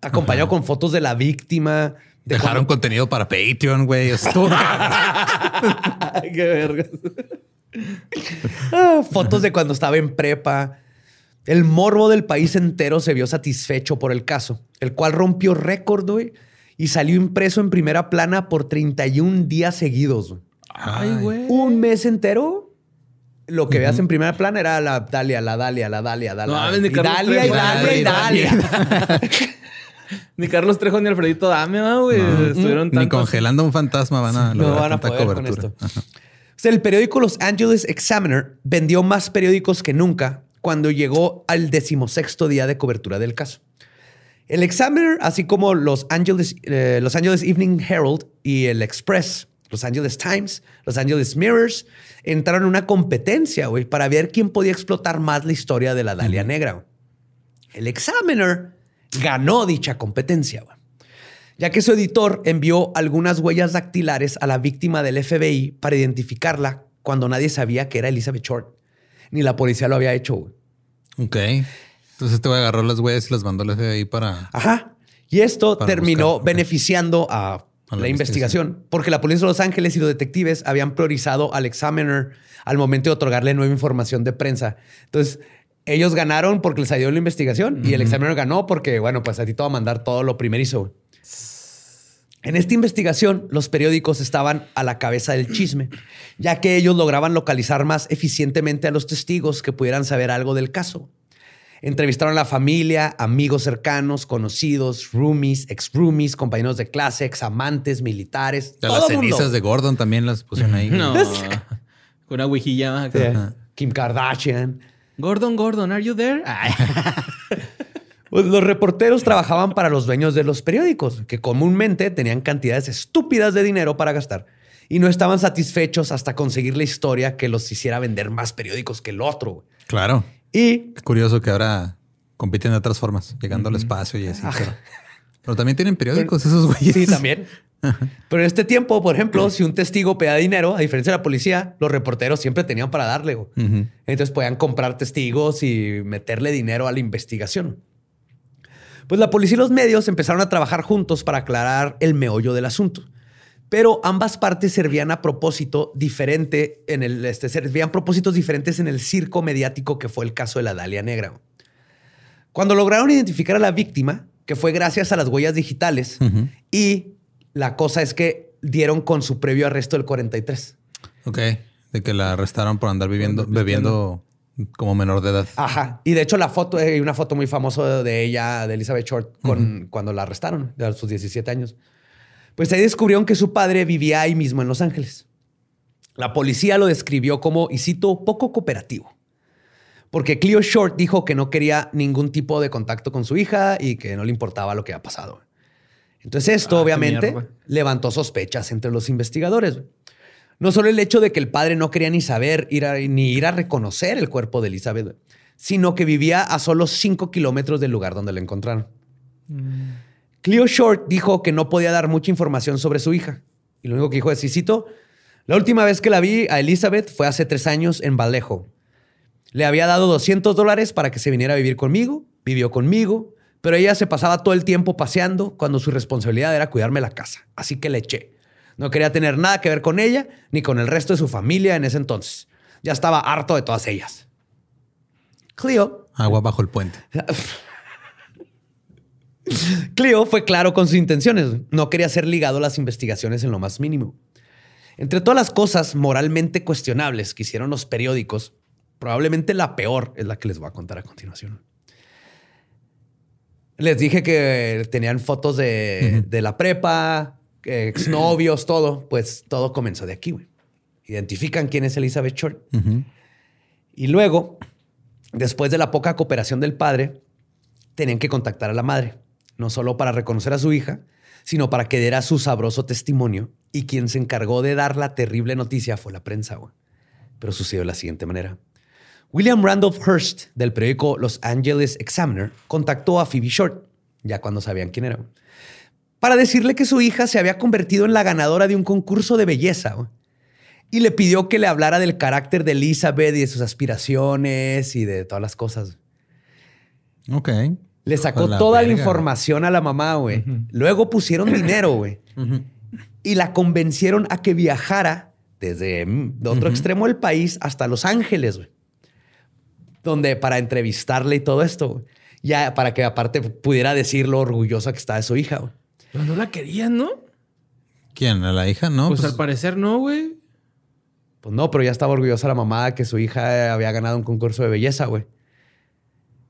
C: acompañado con fotos de la víctima. De
A: Dejaron
C: cuando-
A: contenido para Patreon, güey. Estuvo
C: qué vergas. Ah, fotos de cuando estaba en prepa. El morbo del país entero se vio satisfecho por el caso, el cual rompió récord, güey, y salió impreso en primera plana por 31 días seguidos. güey.
B: Ay, güey.
C: un mes entero, lo que veas en primera plana era la Dalia, la Dalia, la Dalia, la
B: No
C: Dalia.
B: mames, ni
C: y Dalia, y. Dalia, y
A: Dalia,
C: Dalia.
B: Ni Carlos Trejo ni Alfredito Dame, ¿no, güey. Estuvieron
A: Ni congelando a un fantasma van a
C: No
A: lograr
C: van a
A: tanta
C: poder con
A: cobertura.
C: esto. O sea, el periódico Los Angeles Examiner vendió más periódicos que nunca cuando llegó al decimosexto día de cobertura del caso. El Examiner, así como los Angeles, eh, los Angeles Evening Herald y el Express, Los Angeles Times, Los Angeles Mirrors, entraron en una competencia, güey, para ver quién podía explotar más la historia de la Dalia Negra. El Examiner ganó dicha competencia, ya que su editor envió algunas huellas dactilares a la víctima del FBI para identificarla cuando nadie sabía que era Elizabeth Short. Ni la policía lo había hecho, güey.
A: Ok. Entonces este güey agarró las huellas y las mandó al FBI para.
C: Ajá. Y esto terminó
A: buscar,
C: beneficiando a,
A: A
C: la,
A: la
C: investigación, porque la policía de Los Ángeles y los detectives habían priorizado al Examiner al momento de otorgarle nueva información de prensa. Entonces, ellos ganaron porque les ayudó en la investigación y el Examiner ganó porque, bueno, pues a ti te va a mandar todo lo primerizo. En esta investigación, los periódicos estaban a la cabeza del chisme, ya que ellos lograban localizar más eficientemente a los testigos que pudieran saber algo del caso. Entrevistaron a la familia, amigos cercanos, conocidos, roomies, ex roomies, compañeros de clase, ex amantes, militares. Todo
A: las
C: mundo.
A: cenizas de Gordon también las pusieron ahí.
B: No. Con una huijilla.
C: Sí. Kim Kardashian.
B: Gordon, Gordon, ¿are you there?
C: Pues los reporteros trabajaban para los dueños de los periódicos, que comúnmente tenían cantidades estúpidas de dinero para gastar y no estaban satisfechos hasta conseguir la historia que los hiciera vender más periódicos que el otro.
A: Claro.
C: Y
A: Qué curioso que ahora compiten de otras formas, llegando al espacio y así. Pero, pero también tienen periódicos esos güeyes.
C: sí, también. Pero en este tiempo, por ejemplo, si un testigo pedía dinero, a diferencia de la policía, los reporteros siempre tenían para darle. Entonces podían comprar testigos y meterle dinero a la investigación. Pues la policía y los medios empezaron a trabajar juntos para aclarar el meollo del asunto. Pero ambas partes servían a propósito diferente en el este, servían propósitos diferentes en el circo mediático que fue el caso de la Dalia Negra. Cuando lograron identificar a la víctima, que fue gracias a las huellas digitales, y la cosa es que dieron con su previo arresto del 43.
A: Ok. De que la arrestaron por andar viviendo, bebiendo como menor de edad.
C: Ajá. Y de hecho, la foto, hay una foto muy famosa de ella, de Elizabeth Short, con, cuando la arrestaron, de sus 17 años. Pues ahí descubrieron que su padre vivía ahí mismo en Los Ángeles. La policía lo describió como, y cito, poco cooperativo. Porque Cleo Short dijo que no quería ningún tipo de contacto con su hija y que no le importaba lo que había pasado. Entonces esto,
B: Ah,
C: obviamente, levantó sospechas entre los investigadores. No solo el hecho de que el padre no quería ni saber ir ni ir a reconocer el cuerpo de Elizabeth, sino que vivía a solo 5 kilómetros del lugar donde la encontraron. Mm. Cleo Short dijo que no podía dar mucha información sobre su hija. Y lo único que dijo es, y cito, la última vez que la vi a Elizabeth fue hace tres años en Vallejo. Le había dado 200 dólares para que se viniera a vivir conmigo, vivió conmigo, pero ella se pasaba todo el tiempo paseando cuando su responsabilidad era cuidarme la casa. Así que le eché. No quería tener nada que ver con ella ni con el resto de su familia en ese entonces. Ya estaba harto de todas ellas. Cleo.
A: Agua bajo el puente.
C: Cleo fue claro con sus intenciones. No quería ser ligado a las investigaciones en lo más mínimo. Entre todas las cosas moralmente cuestionables que hicieron los periódicos, probablemente la peor es la que les voy a contar a continuación. Les dije que tenían fotos de, la prepa, exnovios, todo. Pues todo comenzó de aquí, güey. Identifican quién es Elizabeth Short. Y luego, después de la poca cooperación del padre, tenían que contactar a la madre no solo para reconocer a su hija, sino para que diera su sabroso testimonio. Y quien se encargó de dar la terrible noticia fue la prensa. Pero sucedió de la siguiente manera. William Randolph Hearst, del periódico Los Angeles Examiner, contactó a Phoebe Short, ya cuando sabían quién era, para decirle que su hija se había convertido en la ganadora de un concurso de belleza. Y le pidió que le hablara del carácter de Elizabeth y de sus aspiraciones y de todas las cosas.
A: Ok.
C: Le sacó toda la información a la mamá, güey. Luego pusieron dinero, güey. Y la convencieron a que viajara desde mm, otro extremo del país hasta Los Ángeles, güey. Donde para entrevistarle y todo esto, güey. Ya para que aparte pudiera decir lo orgullosa que está de su hija, güey.
B: Pero no la querían, ¿no?
A: ¿Quién? ¿A la hija? No.
B: Pues, pues, al parecer no, güey.
C: Pues no, pero ya estaba orgullosa la mamá de que su hija había ganado un concurso de belleza, güey.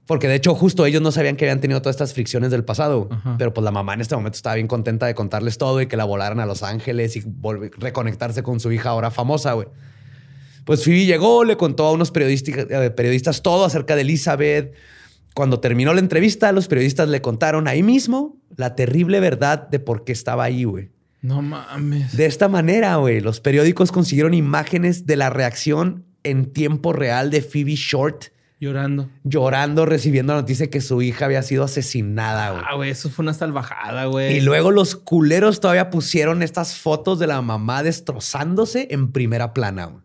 C: Porque de hecho, justo ellos no sabían que habían tenido todas estas fricciones del pasado. Pero pues la mamá en este momento estaba bien contenta de contarles todo y que la volaran a Los Ángeles y reconectarse con su hija ahora famosa, güey. Pues Phoebe llegó, le contó a unos periodistas, periodistas todo acerca de Elizabeth. Cuando terminó la entrevista, los periodistas le contaron ahí mismo la terrible verdad de por qué estaba ahí, güey.
B: No mames.
C: De esta manera, güey, los periódicos consiguieron imágenes de la reacción en tiempo real de Phoebe Short
B: Llorando.
C: Llorando, recibiendo la noticia que su hija había sido asesinada,
B: güey. Ah, güey, eso fue una salvajada, güey.
C: Y luego los culeros todavía pusieron estas fotos de la mamá destrozándose en primera plana, güey.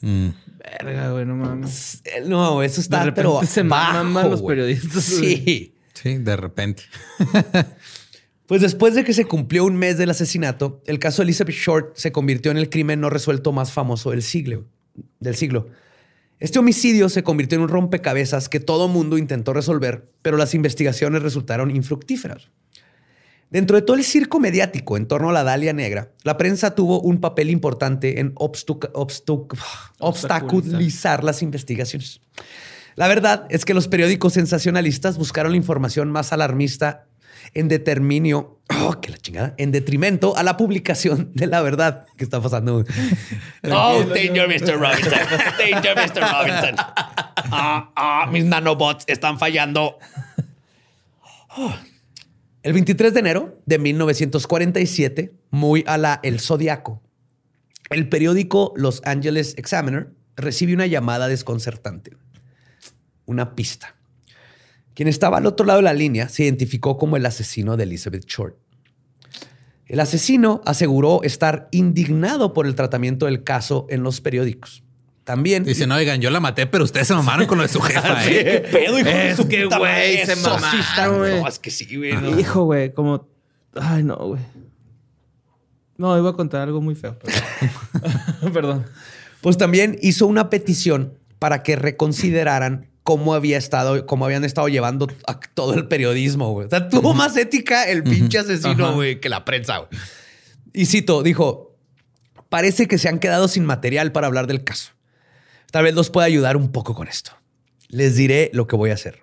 B: Mm. Verga, güey, no mames.
C: No, eso está, de pero
B: se maman los periodistas.
C: Sí.
A: Sí, de repente.
C: pues después de que se cumplió un mes del asesinato, el caso de Elizabeth Short se convirtió en el crimen no resuelto más famoso del siglo. Del siglo. Este homicidio se convirtió en un rompecabezas que todo mundo intentó resolver, pero las investigaciones resultaron infructíferas. Dentro de todo el circo mediático en torno a la Dalia Negra, la prensa tuvo un papel importante en obstaculizar las investigaciones. La verdad es que los periódicos sensacionalistas buscaron la información más alarmista en determinio, oh, que la chingada, en detrimento a la publicación de la verdad que está pasando.
B: oh, danger, Mr. Robinson. Danger, Mr. Robinson. Ah, ah, mis nanobots están fallando.
C: El 23 de enero de 1947, muy a la El Zodiaco, el periódico Los Angeles Examiner recibe una llamada desconcertante. Una pista. Quien estaba al otro lado de la línea se identificó como el asesino de Elizabeth Short. El asesino aseguró estar indignado por el tratamiento del caso en los periódicos. También.
A: Dice, no, oigan, yo la maté, pero ustedes se mamaron con lo de su jefa, ¿eh?
B: ¿Qué pedo, hijo es de que, güey, se mamaron.
C: No, es que sí, güey.
B: Hijo, güey, como... Ay, no, güey. No, iba a contar algo muy feo. Perdón. perdón.
C: Pues también hizo una petición para que reconsideraran cómo había estado, cómo habían estado llevando a todo el periodismo, güey. O sea, tuvo más ética el pinche asesino, güey, que la prensa, güey. Y cito, dijo, parece que se han quedado sin material para hablar del caso. Tal vez los pueda ayudar un poco con esto. Les diré lo que voy a hacer.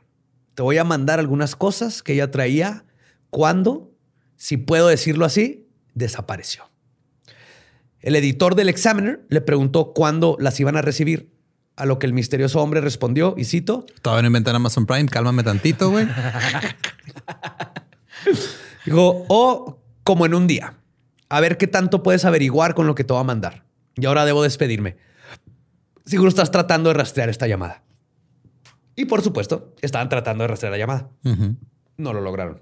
C: Te voy a mandar algunas cosas que ella traía cuando, si puedo decirlo así, desapareció. El editor del Examiner le preguntó cuándo las iban a recibir a lo que el misterioso hombre respondió, y cito.
A: Todavía no inventan Amazon Prime, cálmame tantito, güey.
C: Dijo, o como en un día. A ver qué tanto puedes averiguar con lo que te voy a mandar. Y ahora debo despedirme. Seguro estás tratando de rastrear esta llamada. Y por supuesto, estaban tratando de rastrear la llamada. No lo lograron.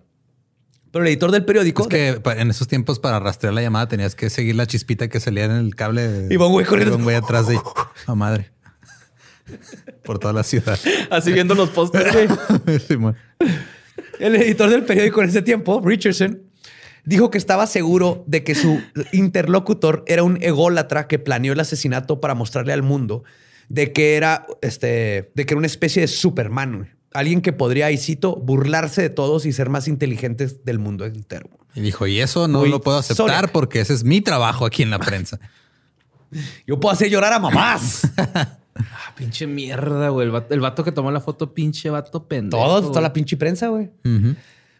C: Pero el editor del periódico.
A: Es que en esos tiempos para rastrear la llamada tenías que seguir la chispita que salía en el cable.
C: Y un güey corriendo.
A: un güey atrás de. A madre. Por toda la ciudad.
B: Así viendo los pósteres.
C: el editor del periódico en ese tiempo, Richardson, dijo que estaba seguro de que su interlocutor era un ególatra que planeó el asesinato para mostrarle al mundo de que era, este, de que era una especie de Superman, alguien que podría, y cito, burlarse de todos y ser más inteligentes del mundo entero.
A: Y dijo, y eso no lo puedo aceptar porque ese es mi trabajo aquí en la prensa.
C: Yo puedo hacer llorar a mamás.
B: ah, pinche mierda, güey. El vato, que tomó la foto, pinche vato pendejo.
C: Todo, toda la pinche prensa, güey.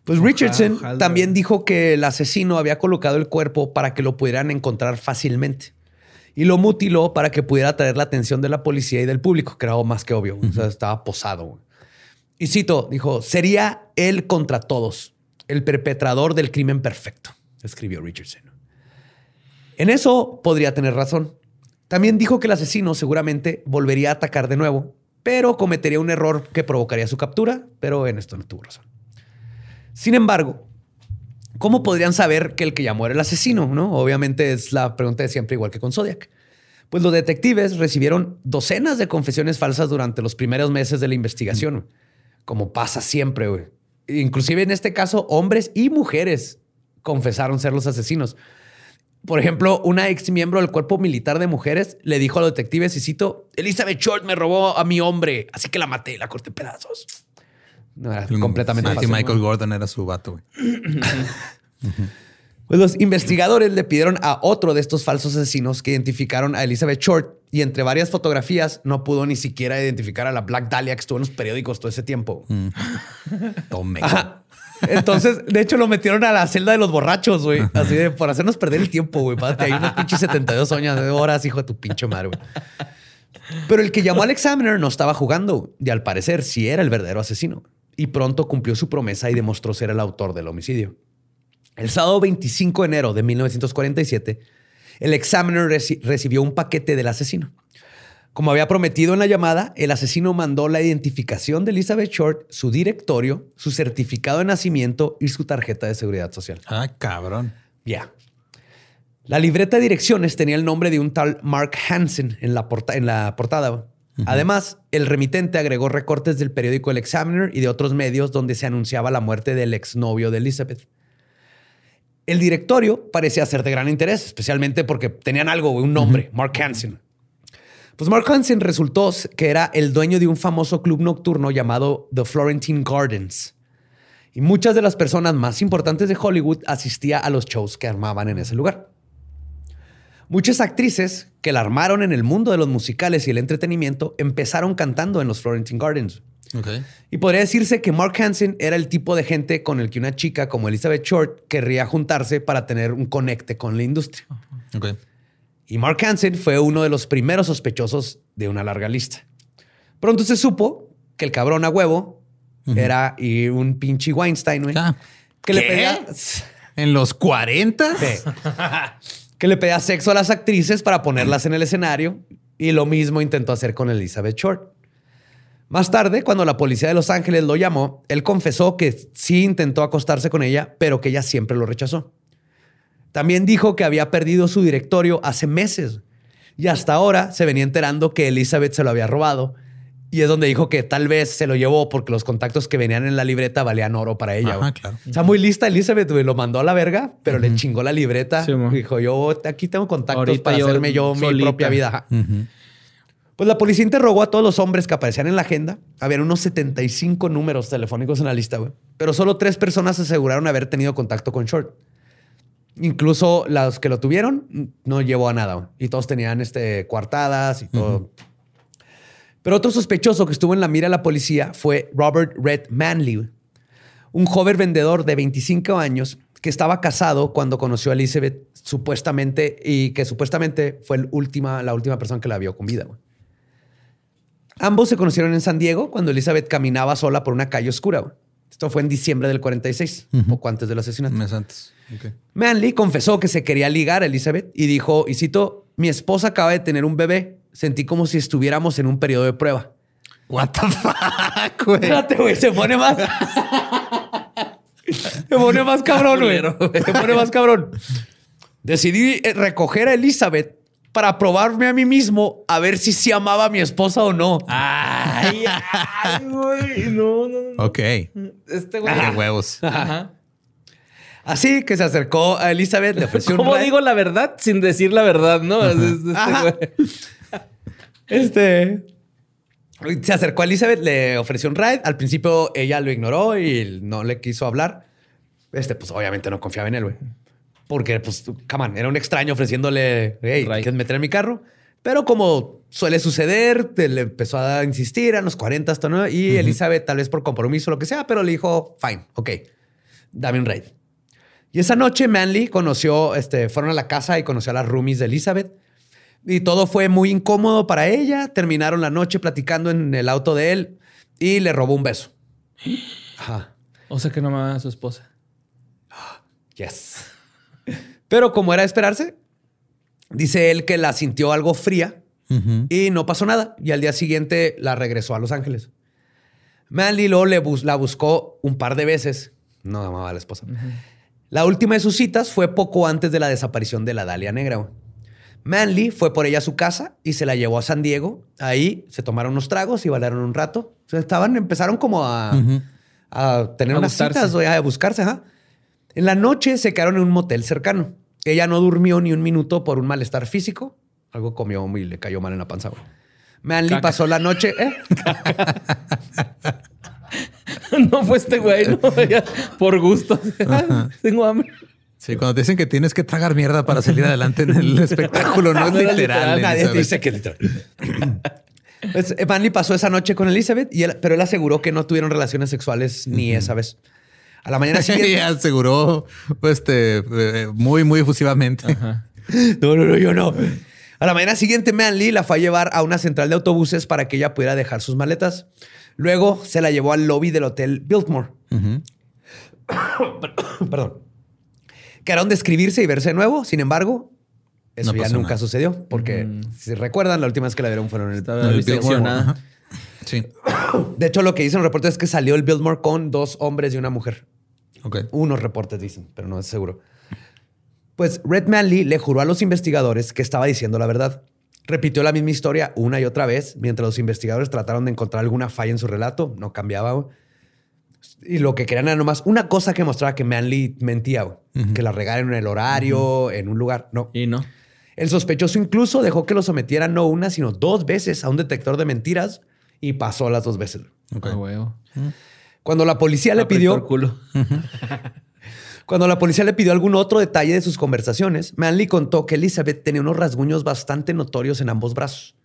C: Pues Richardson también dijo que el asesino había colocado el cuerpo para que lo pudieran encontrar fácilmente y lo mutiló para que pudiera atraer la atención de la policía y del público, que era más que obvio. O sea, estaba posado. Y cito, dijo, sería él contra todos, el perpetrador del crimen perfecto, escribió Richardson. En eso podría tener razón. También dijo que el asesino seguramente volvería a atacar de nuevo, pero cometería un error que provocaría su captura, pero en esto no tuvo razón. Sin embargo, ¿cómo podrían saber que el que llamó era el asesino? ¿no? Obviamente es la pregunta de siempre, igual que con Zodiac. Pues los detectives recibieron docenas de confesiones falsas durante los primeros meses de la investigación, como pasa siempre. Güey. Inclusive en este caso, hombres y mujeres confesaron ser los asesinos. Por ejemplo, una ex miembro del cuerpo militar de mujeres le dijo a los detectives, y cito, Elizabeth Short me robó a mi hombre, así que la maté la corté en pedazos.
A: No era completamente Michael Gordon era su vato.
C: Pues los investigadores le pidieron a otro de estos falsos asesinos que identificaron a Elizabeth Short y entre varias fotografías no pudo ni siquiera identificar a la Black Dahlia que estuvo en los periódicos todo ese tiempo. Mm.
A: Tome.
C: Entonces, de hecho, lo metieron a la celda de los borrachos, güey. Así de por hacernos perder el tiempo, güey. Párate ahí unos pinches 72 años de horas, hijo de tu pinche madre, güey. Pero el que llamó al examiner no estaba jugando y al parecer sí era el verdadero asesino y pronto cumplió su promesa y demostró ser el autor del homicidio. El sábado 25 de enero de 1947, el examiner recibió un paquete del asesino. Como había prometido en la llamada, el asesino mandó la identificación de Elizabeth Short, su directorio, su certificado de nacimiento y su tarjeta de seguridad social.
A: Ah, cabrón.
C: Ya. La libreta de direcciones tenía el nombre de un tal Mark Hansen en la, en la portada. Además, el remitente agregó recortes del periódico El Examiner y de otros medios donde se anunciaba la muerte del exnovio de Elizabeth. El directorio parecía ser de gran interés, especialmente porque tenían algo, un nombre, Mark Hansen. Pues Mark Hansen resultó que era el dueño de un famoso club nocturno llamado The Florentine Gardens. Y muchas de las personas más importantes de Hollywood asistían a los shows que armaban en ese lugar. Muchas actrices que la armaron en el mundo de los musicales y el entretenimiento empezaron cantando en los Florentine Gardens. Y podría decirse que Mark Hansen era el tipo de gente con el que una chica como Elizabeth Short querría juntarse para tener un conecte con la industria. Y Mark Hansen fue uno de los primeros sospechosos de una larga lista. Pronto se supo que el cabrón a huevo era y un pinche Weinstein,
A: ah. que le pedía... ¿En los 40?
C: Sí. que le pedía sexo a las actrices para ponerlas en el escenario y lo mismo intentó hacer con Elizabeth Short. Más tarde, cuando la policía de Los Ángeles lo llamó, él confesó que sí intentó acostarse con ella, pero que ella siempre lo rechazó. También dijo que había perdido su directorio hace meses y hasta ahora se venía enterando que Elizabeth se lo había robado y es donde dijo que tal vez se lo llevó porque los contactos que venían en la libreta valían oro para ella.
A: Ajá, claro.
C: O sea, muy lista Elizabeth, Lo mandó a la verga, pero le chingó la libreta. dijo, yo aquí tengo contactos para hacerme yo mi propia vida. Pues la policía interrogó a todos los hombres que aparecían en la agenda. Habían unos 75 números telefónicos en la lista, güey. Pero solo tres personas aseguraron haber tenido contacto con Short. Incluso los que lo tuvieron no llevó a nada. Y todos tenían este, coartadas y todo. Pero otro sospechoso que estuvo en la mira de la policía fue Robert Red Manley, un joven vendedor de 25 años que estaba casado cuando conoció a Elizabeth supuestamente y que supuestamente fue la última, la última persona que la vio con vida. Ambos se conocieron en San Diego cuando Elizabeth caminaba sola por una calle oscura. Esto fue en diciembre del 46, poco antes del asesinato.
A: Mes antes.
C: Manley confesó que se quería ligar a Elizabeth y dijo, y cito, mi esposa acaba de tener un bebé. Sentí como si estuviéramos en un periodo de prueba.
A: What the fuck, güey.
C: Espérate, güey, se pone más. se pone más cabrón, güey. Se pone más cabrón. Decidí eh, recoger a Elizabeth para probarme a mí mismo a ver si sí amaba a mi esposa o no.
B: Ay, ay, güey. No, no, no.
A: Ok.
B: Este güey.
A: Qué huevos.
B: Ajá.
C: Así que se acercó a Elizabeth, le ofreció un
B: ¿Cómo digo la verdad sin decir la verdad, no? Es- es- este
C: Ajá.
B: güey.
C: Este. Se acercó a Elizabeth, le ofreció un ride. Al principio ella lo ignoró y no le quiso hablar. Este, pues obviamente no confiaba en él, güey. Porque, pues, come on, era un extraño ofreciéndole, hey. ¿quieres meter en mi carro? Pero como suele suceder, le empezó a insistir a los 40 hasta nueve y Elizabeth, tal vez por compromiso o lo que sea, pero le dijo, fine, ok, dame un ride. Y esa noche Manly conoció, este, fueron a la casa y conoció a las roomies de Elizabeth. Y todo fue muy incómodo para ella. Terminaron la noche platicando en el auto de él y le robó un beso. Ajá.
B: O sea que no amaba a su esposa.
C: Yes. Pero como era de esperarse, dice él que la sintió algo fría y no pasó nada. Y al día siguiente la regresó a Los Ángeles. Manly luego le bus- la buscó un par de veces. No amaba a la esposa. La última de sus citas fue poco antes de la desaparición de la Dalia Negra. Manly fue por ella a su casa y se la llevó a San Diego. Ahí se tomaron unos tragos y bailaron un rato. O sea, estaban, empezaron como a, tener
B: A
C: unas
B: buscarse.
C: citas, güey, a buscarse. Ajá. En la noche se quedaron en un motel cercano. Ella no durmió ni un minuto por un malestar físico. Algo comió y le cayó mal en la panza. güey. Manly
B: Caca.
C: pasó la noche. ¿eh?
B: no fue este güey, no. Por gusto. Tengo hambre.
A: Sí, cuando te dicen que tienes que tragar mierda para salir adelante en el espectáculo, no es
B: No
A: literal.
B: literal,
C: Nadie te dice que literal. Pues, eh, Manly pasó esa noche con Elizabeth, y él- pero él aseguró que no tuvieron relaciones sexuales ni esa vez. A la mañana
A: Y
C: siguiente.
A: aseguró pues, este, eh, muy, muy efusivamente.
B: Ajá.
C: no, no, no, yo no. A la mañana siguiente, Manly la fue a llevar a una central de autobuses para que ella pudiera dejar sus maletas. Luego se la llevó al lobby del hotel Biltmore. Perdón. Quedaron de escribirse y verse de nuevo. Sin embargo, eso
A: No
C: ya nunca
A: nada.
C: sucedió, porque si recuerdan, la última vez que la vieron fueron en el.
A: Ajá. Sí.
C: De hecho, lo que dicen los reportes es que salió el Biltmore con dos hombres y una mujer.
A: Ok.
C: Unos reportes dicen, pero no es seguro. Pues Red Manley le juró a los investigadores que estaba diciendo la verdad. Repitió la misma historia una y otra vez mientras los investigadores trataron de encontrar alguna falla en su relato. No cambiaba. Y lo que querían era nomás una cosa que mostraba que Manley mentía, güey. que la regaron en el horario, en un lugar. No.
B: Y no.
C: El sospechoso incluso dejó que lo sometieran no una, sino dos veces a un detector de mentiras y pasó las dos veces.
A: Ok.
B: A huevo.
C: Cuando la policía le pidió
B: el culo.
C: Cuando la policía le pidió algún otro detalle de sus conversaciones, Manley contó que Elizabeth tenía unos rasguños bastante notorios en ambos brazos.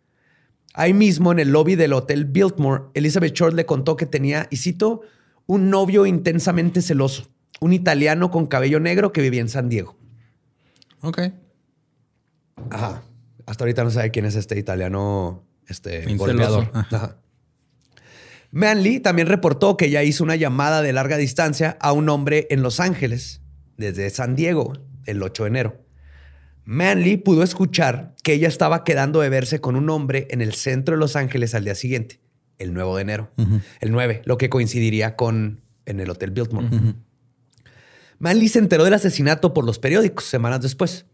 C: Ahí mismo, en el lobby del hotel Biltmore, Elizabeth Short le contó que tenía, y cito, un novio intensamente celoso, un italiano con cabello negro que vivía en San Diego.
A: Ok.
C: Ajá. Hasta ahorita no sabe quién es este italiano este, golpeador.
A: Ajá.
C: Ajá. Manley también reportó que ella hizo una llamada de larga distancia a un hombre en Los Ángeles, desde San Diego, el 8 de enero. Manley pudo escuchar que ella estaba quedando de verse con un hombre en el centro de Los Ángeles al día siguiente, el 9 de enero. El 9, lo que coincidiría con en el Hotel Biltmore. Manley se enteró del asesinato por los periódicos semanas después.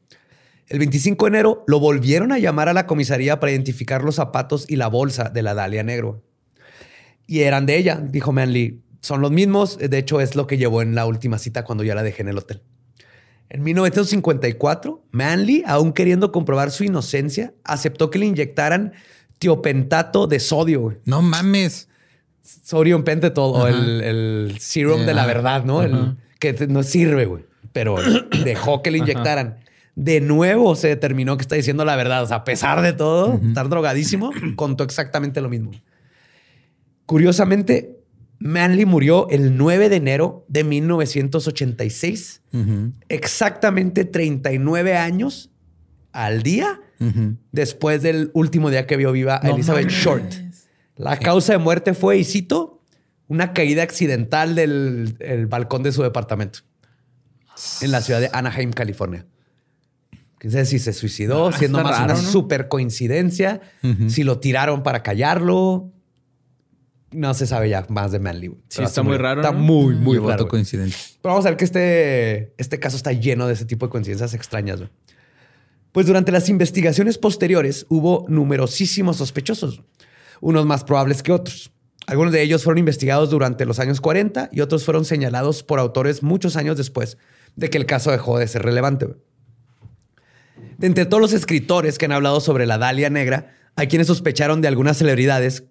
C: El 25 de enero lo volvieron a llamar a la comisaría para identificar los zapatos y la bolsa de la Dalia Negro. Y eran de ella, dijo Manley. Son los mismos. De hecho, es lo que llevó en la última cita cuando ya la dejé en el hotel. En 1954, Manley, aún queriendo comprobar su inocencia, aceptó que le inyectaran tiopentato de sodio. güey.
A: No mames.
C: Sodium pentatol o el, el serum de la verdad, ¿no? El- que no sirve, güey. Pero dejó que le inyectaran. De nuevo se determinó que está diciendo la verdad. O sea, a pesar de todo, estar drogadísimo, contó exactamente lo mismo. Curiosamente, Manley murió el 9 de enero de 1986,
A: Ujú.
C: exactamente 39 años al día Después del último día que vio viva a
B: No
C: Elizabeth
B: mames.
C: Short. La causa de muerte fue, y cito, una caída accidental del el balcón de su departamento en la ciudad de Anaheim, California. Sé si se suicidó,
B: Ah,
C: siendo más
B: raro,
C: una
B: ¿no?
C: super coincidencia, si lo tiraron para callarlo. No se sabe ya más de Manly.
B: Sí, está muy raro,
C: Está
B: ¿no?
C: muy, muy
A: voto
C: raro. Pero vamos a ver que este, este caso está lleno de ese tipo de coincidencias extrañas. Pues durante las investigaciones posteriores hubo numerosísimos sospechosos, unos más probables que otros. Algunos de ellos fueron investigados durante los años 40 y otros fueron señalados por autores muchos años después de que el caso dejó de ser relevante. De entre todos los escritores que han hablado sobre la Dalia Negra, hay quienes sospecharon de algunas celebridades,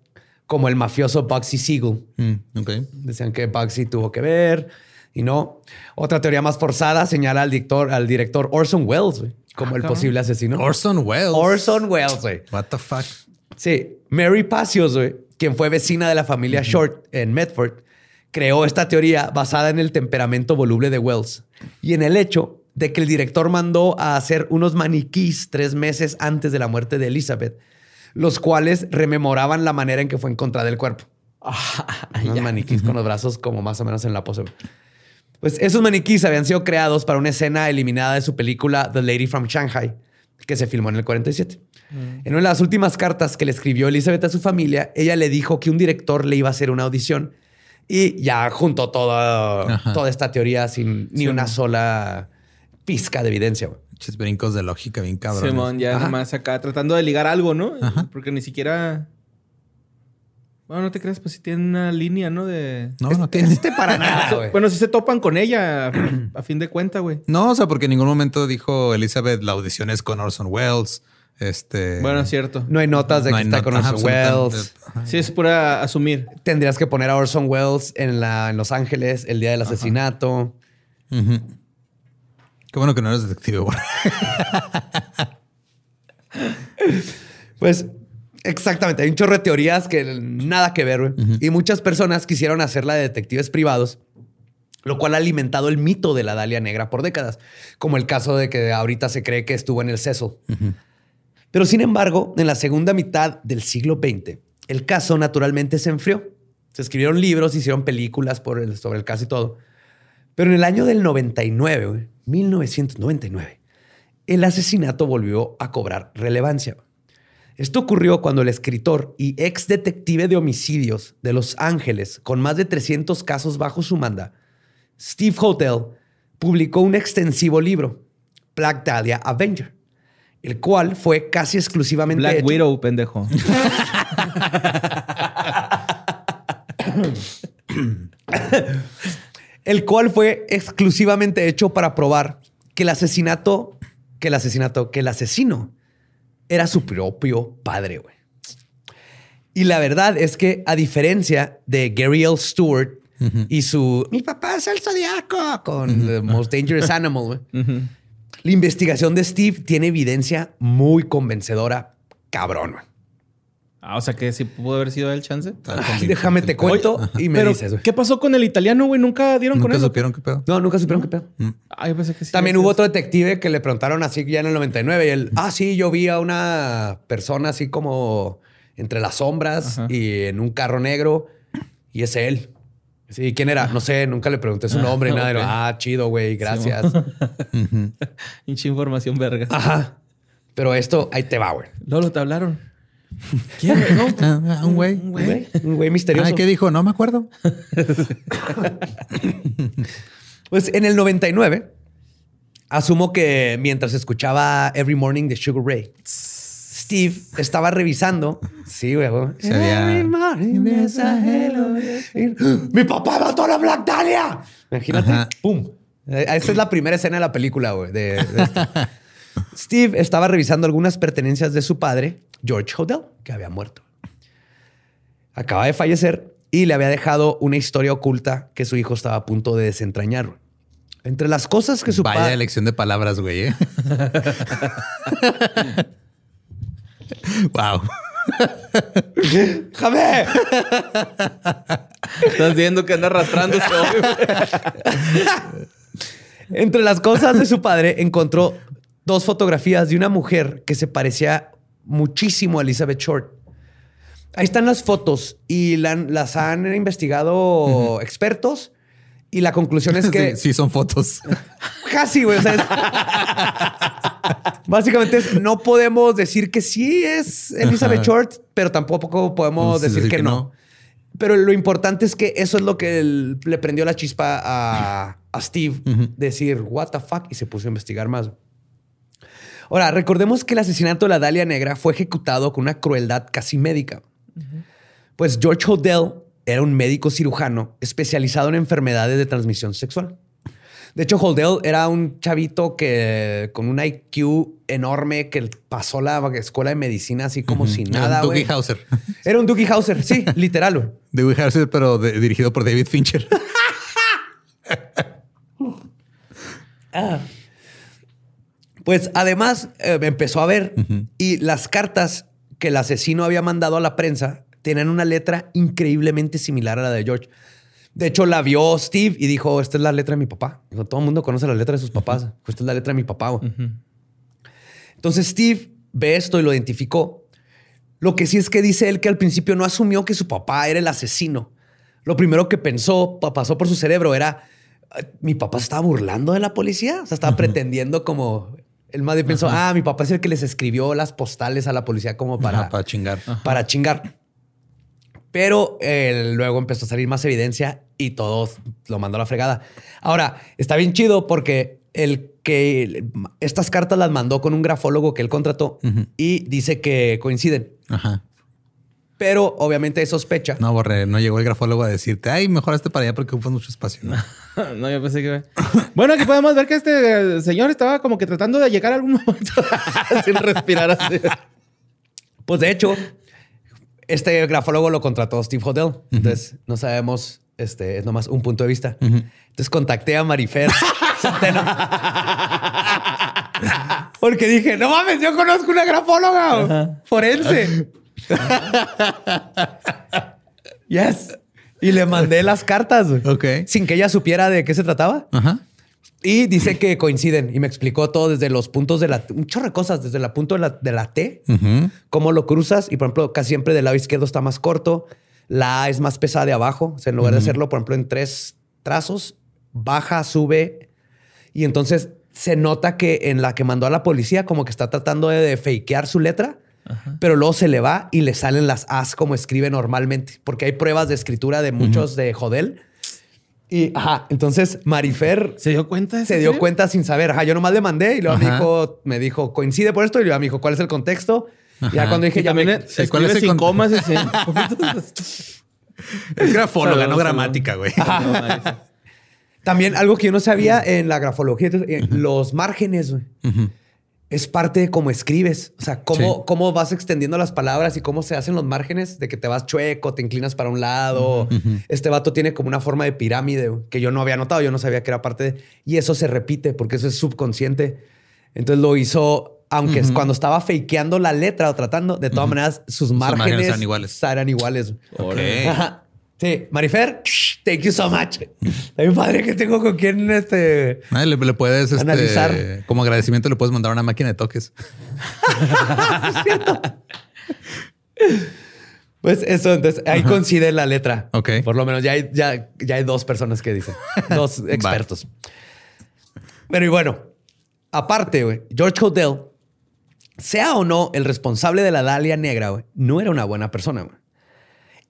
C: como el mafioso Bugsy Siegel,
A: Mm.
C: Decían que Bugsy tuvo que ver y no. Otra teoría más forzada señala al director, al director Orson Welles como
B: Ah,
C: el
B: cabrón.
C: posible asesino.
A: Orson Welles.
C: Orson Welles, güey.
A: What the fuck?
C: Sí, Mary Pacios, güey, quien fue vecina de la familia Short en Medford, creó esta teoría basada en el temperamento voluble de Wells y en el hecho de que el director mandó a hacer unos maniquís tres meses antes de la muerte de Elizabeth, los cuales rememoraban la manera en que fue encontrada el cuerpo. unos maniquís con los brazos como más o menos en la pose. Pues esos maniquís habían sido creados para una escena eliminada de su película The Lady from Shanghai, que se filmó en el 47. En una de las últimas cartas que le escribió Elizabeth a su familia, ella le dijo que un director le iba a hacer una audición y ya juntó toda,
A: Ajá.
C: toda esta teoría sin ni
B: Sí,
C: una sola pizca de evidencia.
A: Muchos brincos de lógica bien cabrones.
B: Simón, ya
C: Ajá.
B: nomás acá tratando de ligar algo, ¿no?
A: Ajá.
B: Porque ni siquiera. Bueno, no te creas, pues sí tiene una línea, ¿no? De.
A: No, no tiene.
C: Este para nada, güey.
B: Bueno, sí se topan con ella a, fin de cuenta, güey.
A: No, o sea, porque en ningún momento dijo Elizabeth la audición es con Orson Welles. Este.
B: Bueno, es cierto.
C: No hay notas de
A: no
C: que está con Orson. Welles.
B: Sí, es pura asumir.
C: Tendrías que poner a Orson Welles en, la, en Los Ángeles el día del asesinato.
A: Ujú. Qué bueno que no eres detective, güey.
C: Pues exactamente, hay un chorro de teorías que nada que ver, güey. Y muchas personas quisieron hacerla de detectives privados, lo cual ha alimentado el mito de la Dalia Negra por décadas, como el caso de que ahorita se cree que estuvo en el Cecil. Pero sin embargo, en la segunda mitad del siglo XX, el caso naturalmente se enfrió. Se escribieron libros, se hicieron películas por el- sobre el caso y todo. Pero en el año del 99, güey, 1999, el asesinato volvió a cobrar relevancia. Esto ocurrió cuando el escritor y ex detective de homicidios de Los Ángeles, con más de 300 casos bajo su manda, Steve Hotel, publicó un extensivo libro, Black Dahlia Avenger, el cual fue casi exclusivamente
B: Black
C: hecho-
B: Widow, pendejo.
C: el cual fue exclusivamente hecho para probar que el asesinato, que el asesinato, que el asesino era su propio padre, güey. Y la verdad es que a diferencia de Gary L. Stewart y su mi papá es el zodiaco con The Most Dangerous Animal, la investigación de Steve tiene evidencia muy convencedora, cabrón.
B: Ah, o sea que sí pudo haber sido el chance.
C: Ay, déjame te cuento y me
B: Pero,
C: dices, güey.
B: ¿qué pasó con el italiano, güey? Nunca dieron con
A: Nunca
B: eso.
A: supieron qué pedo.
C: No, nunca supieron qué pedo.
B: Ah, yo pensé que sí.
C: También hubo otro detective que le preguntaron así ya en el 99 y él, ah, sí, yo vi a una persona así como entre las sombras
B: Ajá.
C: y en un carro negro y es él. Sí, ¿quién era? No sé, nunca le pregunté su nombre y nada.
B: ok.
C: Ah, chido, güey, gracias.
B: Hincha información verga.
C: Ajá. Pero esto, ahí te va, güey.
B: Lolo, te hablaron. ¿Quién? No.
A: Ah, un güey.
C: Un güey, un güey misterioso.
A: ¿qué dijo? No me acuerdo.
C: Pues en el 99, asumo que mientras escuchaba Every Morning de Sugar Ray, Steve estaba revisando. Sí, güey. güey.
A: Se había-
C: Every morning there's a hello. ¡Mi papá mató a la Black Dahlia! Imagínate.
A: Ajá.
C: ¡Pum! Eh, Esa es la primera escena de la película, güey. de- de esto. Steve estaba revisando algunas pertenencias de su padre, George Hodel, que había muerto. Acaba de fallecer y le había dejado una historia oculta que su hijo estaba a punto de desentrañar. Entre las cosas que su
A: Vaya
C: padre...
A: elección de palabras, güey. ¿eh? wow.
C: ¡Jame!
B: Estás viendo que anda arrastrándose.
C: Entre las cosas de su padre encontró dos fotografías de una mujer que se parecía muchísimo a Elizabeth Short. Ahí están las fotos y la- las han investigado expertos y la conclusión es que
A: Sí, sí, son fotos.
C: casi, güey. o sea, es- Básicamente es, no podemos decir que sí es Elizabeth
A: Ajá.
C: Short, pero tampoco podemos
A: Pues,
C: decir,
A: decir
C: que,
A: que
C: no.
A: no.
C: Pero lo importante es que eso es lo que le prendió la chispa a, a Steve. Decir, what the fuck, y se puso a investigar más. Ahora, recordemos que el asesinato de la Dalia Negra fue ejecutado con una crueldad casi médica. Pues George Hodel era un médico cirujano especializado en enfermedades de transmisión sexual. De hecho, Holdell era un chavito que con un IQ enorme que pasó la escuela de medicina así como sin
A: Era
C: nada.
A: un Doogie
C: güey.
A: Hauser.
C: Era un Doogie Hauser, sí, literal. güey.
A: Doogie Hauser, pero de- dirigido por David Fincher.
C: Pues además eh, empezó a ver y las cartas que el asesino había mandado a la prensa tenían una letra increíblemente similar a la de George. De hecho, la vio Steve y dijo, esta es la letra de mi papá. Dijo, todo el mundo conoce la letra de sus papás. Esta es la letra de mi papá. güey". Entonces Steve ve esto y lo identificó. Lo que sí es que dice él que al principio no asumió que su papá era el asesino. Lo primero que pensó, pa- pasó por su cerebro era, "Ah, mi papá se estaba burlando de la policía. O sea, estaba pretendiendo como... El bien pensó, ah, mi papá es el que les escribió las postales a la policía como para,
A: Ajá, para chingar.
C: para chingar. Pero eh, luego empezó a salir más evidencia y todo lo mandó a la fregada. Ahora, está bien chido porque el que estas cartas las mandó con un grafólogo que él contrató y dice que coinciden.
A: Ajá.
C: Pero obviamente sospecha.
A: No, Borre, no llegó el grafólogo a decirte, ay, mejoraste para allá porque ocupas mucho espacio. ¿no?
B: no, yo pensé que... Bueno, aquí podemos ver que este eh, señor estaba como que tratando de llegar a algún momento sin respirar así.
C: Pues de hecho, este grafólogo lo contrató Steve Hodel. Entonces, no sabemos, este es nomás un punto de vista. Entonces contacté a Marifer. Porque dije, no mames, yo conozco una grafóloga forense. yes. Y le mandé las cartas
A: Ok.
C: sin que ella supiera de qué se trataba.
A: Ajá.
C: Y dice que coinciden y me explicó todo desde los puntos de la, un chorro de cosas, desde el punto de la, de la T, cómo lo cruzas y por ejemplo casi siempre del lado izquierdo está más corto, la A es más pesada de abajo, o sea, en lugar de hacerlo por ejemplo en tres trazos, baja, sube y entonces se nota que en la que mandó a la policía como que está tratando de, de fakear su letra, pero luego se le va y le salen las As como escribe normalmente, porque hay pruebas de escritura de muchos de Jodel. Y ajá, entonces Marifer
B: ¿Se dio cuenta? de
C: se dio cuenta sin saber. Ajá, yo nomás le mandé y luego me dijo, me dijo, coincide por esto. Y luego me dijo, ¿cuál es el contexto? Y ya cuando dije,
B: Y
C: ya me-
B: eh,
A: ¿cuál es el
B: sin comas.
A: Es grafóloga, no gramática, güey.
C: También algo que yo no sabía en la grafología, eh, los márgenes, güey. Es parte de cómo escribes. O sea, cómo,
A: Sí.
C: cómo vas extendiendo las palabras y cómo se hacen los márgenes de que te vas chueco, te inclinas para un lado. Este vato tiene como una forma de pirámide que yo no había notado, yo no sabía que era parte de... Y eso se repite porque eso es subconsciente. Entonces lo hizo, aunque cuando estaba fakeando la letra o tratando, de todas maneras sus márgenes,
A: márgenes eran iguales.
C: Eran iguales. Ajá. Sí, Marifer, thank you so much. Hay un padre que tengo con quien este.
A: Ah, le, le puedes, este,
C: Analizar.
A: como agradecimiento, le puedes mandar una máquina de toques.
C: Pues eso, entonces ahí coincide la letra.
A: Ok.
C: Por lo menos ya hay, ya, ya hay dos personas que dicen, dos expertos. Pero y bueno, aparte, George Hodel, sea o no el responsable de la Dalia Negra, güey, no era una buena persona, güey.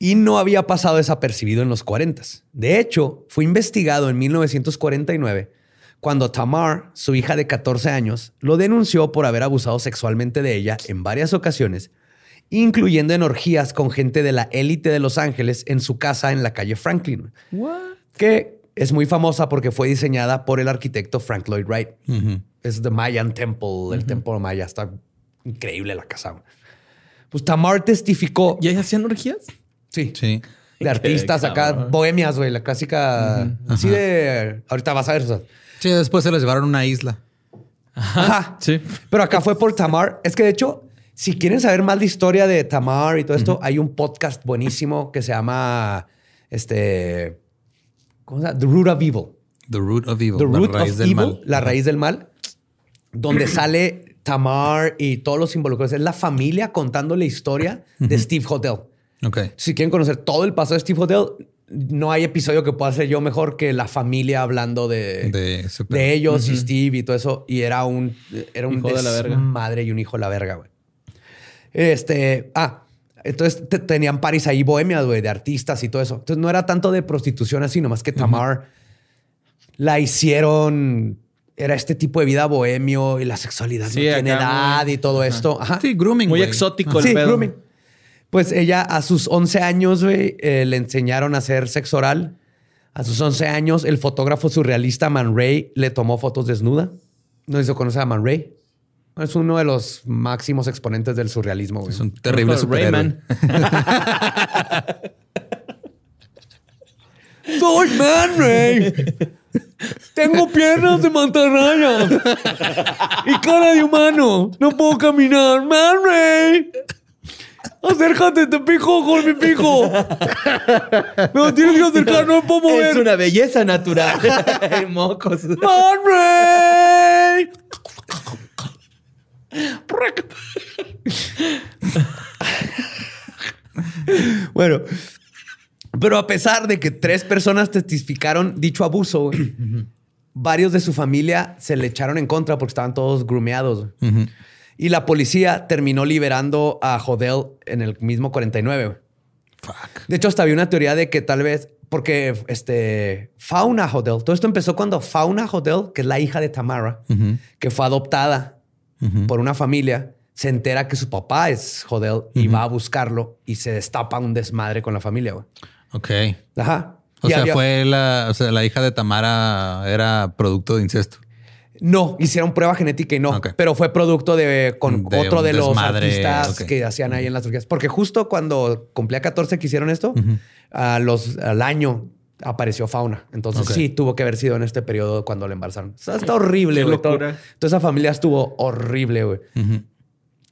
C: Y no había pasado desapercibido en los 40. De hecho, fue investigado en 1949 cuando Tamar, su hija de 14 años, lo denunció por haber abusado sexualmente de ella en varias ocasiones, incluyendo en orgías con gente de la élite de Los Ángeles en su casa en la calle Franklin,
B: What?
C: que es muy famosa porque fue diseñada por el arquitecto Frank Lloyd Wright. Es The Mayan Temple, el templo maya. Está increíble la casa. Pues Tamar testificó.
B: ¿Y ahí hacían orgías?
C: Sí.
A: Sí.
C: De artistas acá, bohemias, güey, la clásica. Así de. Ahorita vas a ver. o sea.
A: Sí, después se los llevaron a una isla.
C: Ajá.
B: Sí.
C: Pero acá fue por Tamar. Es que de hecho, si quieren saber más de historia de Tamar y todo esto, hay un podcast buenísimo que se llama este. ¿Cómo se llama? The Root of Evil.
A: The root of evil.
C: The
A: la
C: Root
A: raíz
C: of
A: del
C: Evil,
A: mal.
C: la raíz del mal, donde sale Tamar y todos los involucrados. Es la familia contando la historia de Steve Hodel.
A: Ok.
C: Si quieren conocer todo el pasado de Steve Hodel, no hay episodio que pueda hacer yo mejor que la familia hablando de, ellos y Steve y todo eso. Y era un, era un
B: Hijo de la verga.
C: madre y un hijo de la verga, güey. Este, ah, entonces te- tenían paris ahí bohemias, güey, de artistas y todo eso. Entonces no era tanto de prostitución así, nomás que Tamar la hicieron, era este tipo de vida bohemio y la sexualidad
B: Sí,
C: no tiene edad
B: muy-
C: y todo esto. Ajá.
A: Sí, grooming.
B: Muy exótico el
C: Sí,
B: pedo.
C: grooming. Pues ella a sus 11 años, güey, eh, le enseñaron a hacer sexo oral. A sus 11 años, el fotógrafo surrealista Man Ray le tomó fotos desnuda. No sé si se conoce a Man Ray. Es uno de los máximos exponentes del surrealismo, güey.
A: Es un terrible superhéroe.
B: Rayman.
C: ¡Soy Man Ray! Tengo piernas de mantarraya y cara de humano. No puedo caminar. Man Ray. Acércate, te pico con mi pico. Me tienes que acercar, no me puedo mover.
B: Es una belleza natural. Mocos.
C: Man Ray. bueno, pero a pesar de que tres personas testificaron dicho abuso, güey, varios de su familia se le echaron en contra porque estaban todos grumeados. güey. Y la policía terminó liberando a Hodel en el mismo 49. güey.
A: Fuck.
C: De hecho, hasta había una teoría de que tal vez, porque este Fauna Hodel, todo esto empezó cuando Fauna Hodel, que es la hija de Tamara, que fue adoptada por una familia, se entera que su papá es Hodel y va a buscarlo y se destapa un desmadre con la familia. güey.
A: Ok.
C: Ajá.
A: O
C: Y
A: sea,
C: había-
A: fue la, o sea, la hija de Tamara era producto de incesto.
C: No, hicieron prueba genética y no, pero fue producto de con
A: De
C: otro de los
A: desmadre,
C: artistas que hacían ahí en las orgías. Porque justo cuando cumplía 14 que hicieron esto, a los, al año apareció fauna. Entonces sí, tuvo que haber sido en este periodo cuando le embarazaron. O sea, está horrible, güey. Toda esa familia estuvo horrible, güey.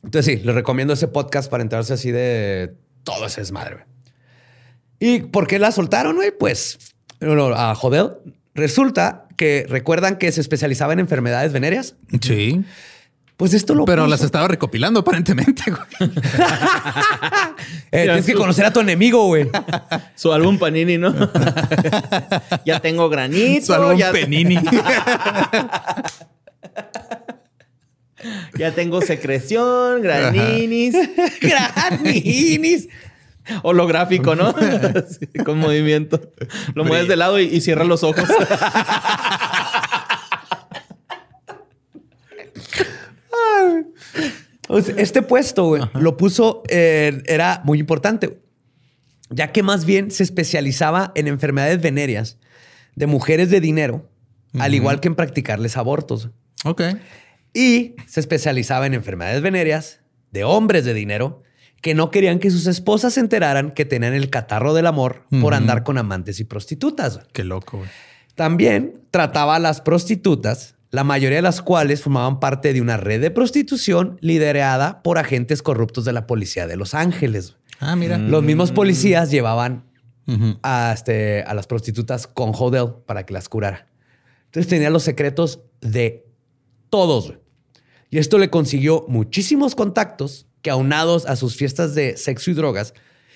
C: Entonces sí, les recomiendo ese podcast para enterarse así de todo ese desmadre, güey. ¿Y por qué la soltaron, güey? Pues no, no, a Jodel. Resulta que recuerdan que se especializaba en enfermedades venéreas.
A: Sí.
C: Pues esto lo
A: Pero
C: puso.
A: las estaba recopilando aparentemente, güey.
C: Eh, tienes que conocer a tu enemigo, güey.
B: Su álbum Panini, ¿no? ya tengo granito.
A: Su álbum
B: ya,
A: Penini.
B: ya tengo secreción, graninis.
C: Graninis.
B: Holográfico, ¿no? Sí, con movimiento. Lo mueves de lado y, y cierras los ojos.
C: Este puesto, güey, lo puso, eh, era muy importante, ya que más bien se especializaba en enfermedades venéreas de mujeres de dinero, al igual que en practicarles abortos.
A: ok.
C: Y se especializaba en enfermedades venéreas de hombres de dinero que no querían que sus esposas se enteraran que tenían el catarro del amor por andar con amantes y prostitutas.
A: Qué loco, güey.
C: También trataba a las prostitutas, la mayoría de las cuales formaban parte de una red de prostitución liderada por agentes corruptos de la policía de Los Ángeles.
A: Ah, mira.
C: Los mismos policías llevaban a, este, a las prostitutas con Hodel para que las curara. Entonces tenía los secretos de todos. güey. Y esto le consiguió muchísimos contactos que aunados a sus fiestas de sexo y drogas,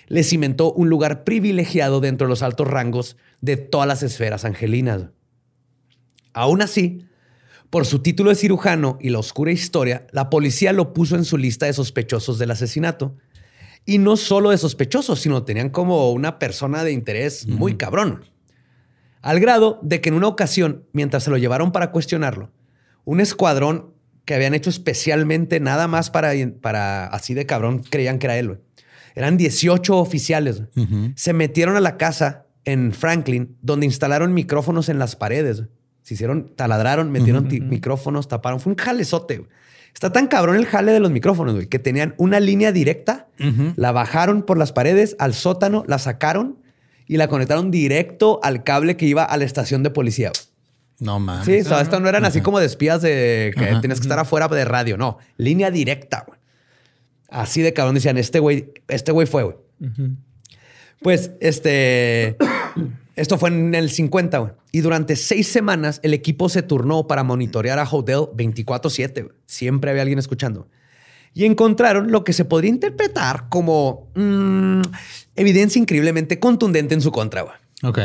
C: le cimentó un lugar privilegiado dentro de los altos rangos de todas las esferas angelinas. Aún así, por su título de cirujano y la oscura historia, la policía lo puso en su lista de sospechosos del asesinato. Y no solo de sospechosos, sino tenían como una persona de interés muy cabrón. Al grado de que en una ocasión, mientras se lo llevaron para cuestionarlo, un escuadrón que habían hecho especialmente nada más para, para así de cabrón creían que era él. Eran 18 oficiales. Se metieron a la casa en Franklin, donde instalaron micrófonos en las paredes. Se hicieron, taladraron, metieron ti- micrófonos, taparon. Fue un jalezote. güey. Está tan cabrón el jale de los micrófonos, güey, que tenían una línea directa, la bajaron por las paredes al sótano, la sacaron y la conectaron directo al cable que iba a la estación de policía. güey.
A: No mames.
C: Sí, o sea, estos no eran así como de espías de que
A: Ajá.
C: tienes que estar afuera de radio. No, línea directa, güey. Así de cabrón decían, este güey, este güey fue, güey. Pues, este, esto fue en el 50, güey. Y durante seis semanas el equipo se turnó para monitorear a Hodel 24-7. güey. Siempre había alguien escuchando. y encontraron lo que se podría interpretar como mm, evidencia increíblemente contundente en su contra. güey.
A: Ok.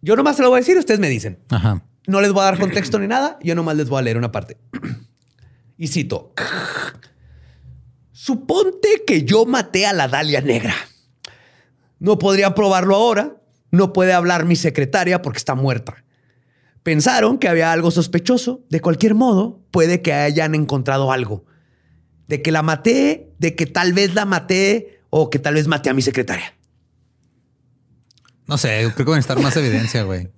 C: Yo nomás se lo voy a decir, ustedes me dicen.
A: Ajá.
C: No les voy a dar contexto ni nada, yo nomás les voy a leer una parte. Y cito. Suponte que yo maté a la Dalia Negra. No podría probarlo ahora. No puede hablar mi secretaria porque está muerta. Pensaron que había algo sospechoso. De cualquier modo, puede que hayan encontrado algo. De que la maté, de que tal vez la maté o que tal vez maté a mi secretaria.
A: No sé, creo que va a necesitar más evidencia, güey.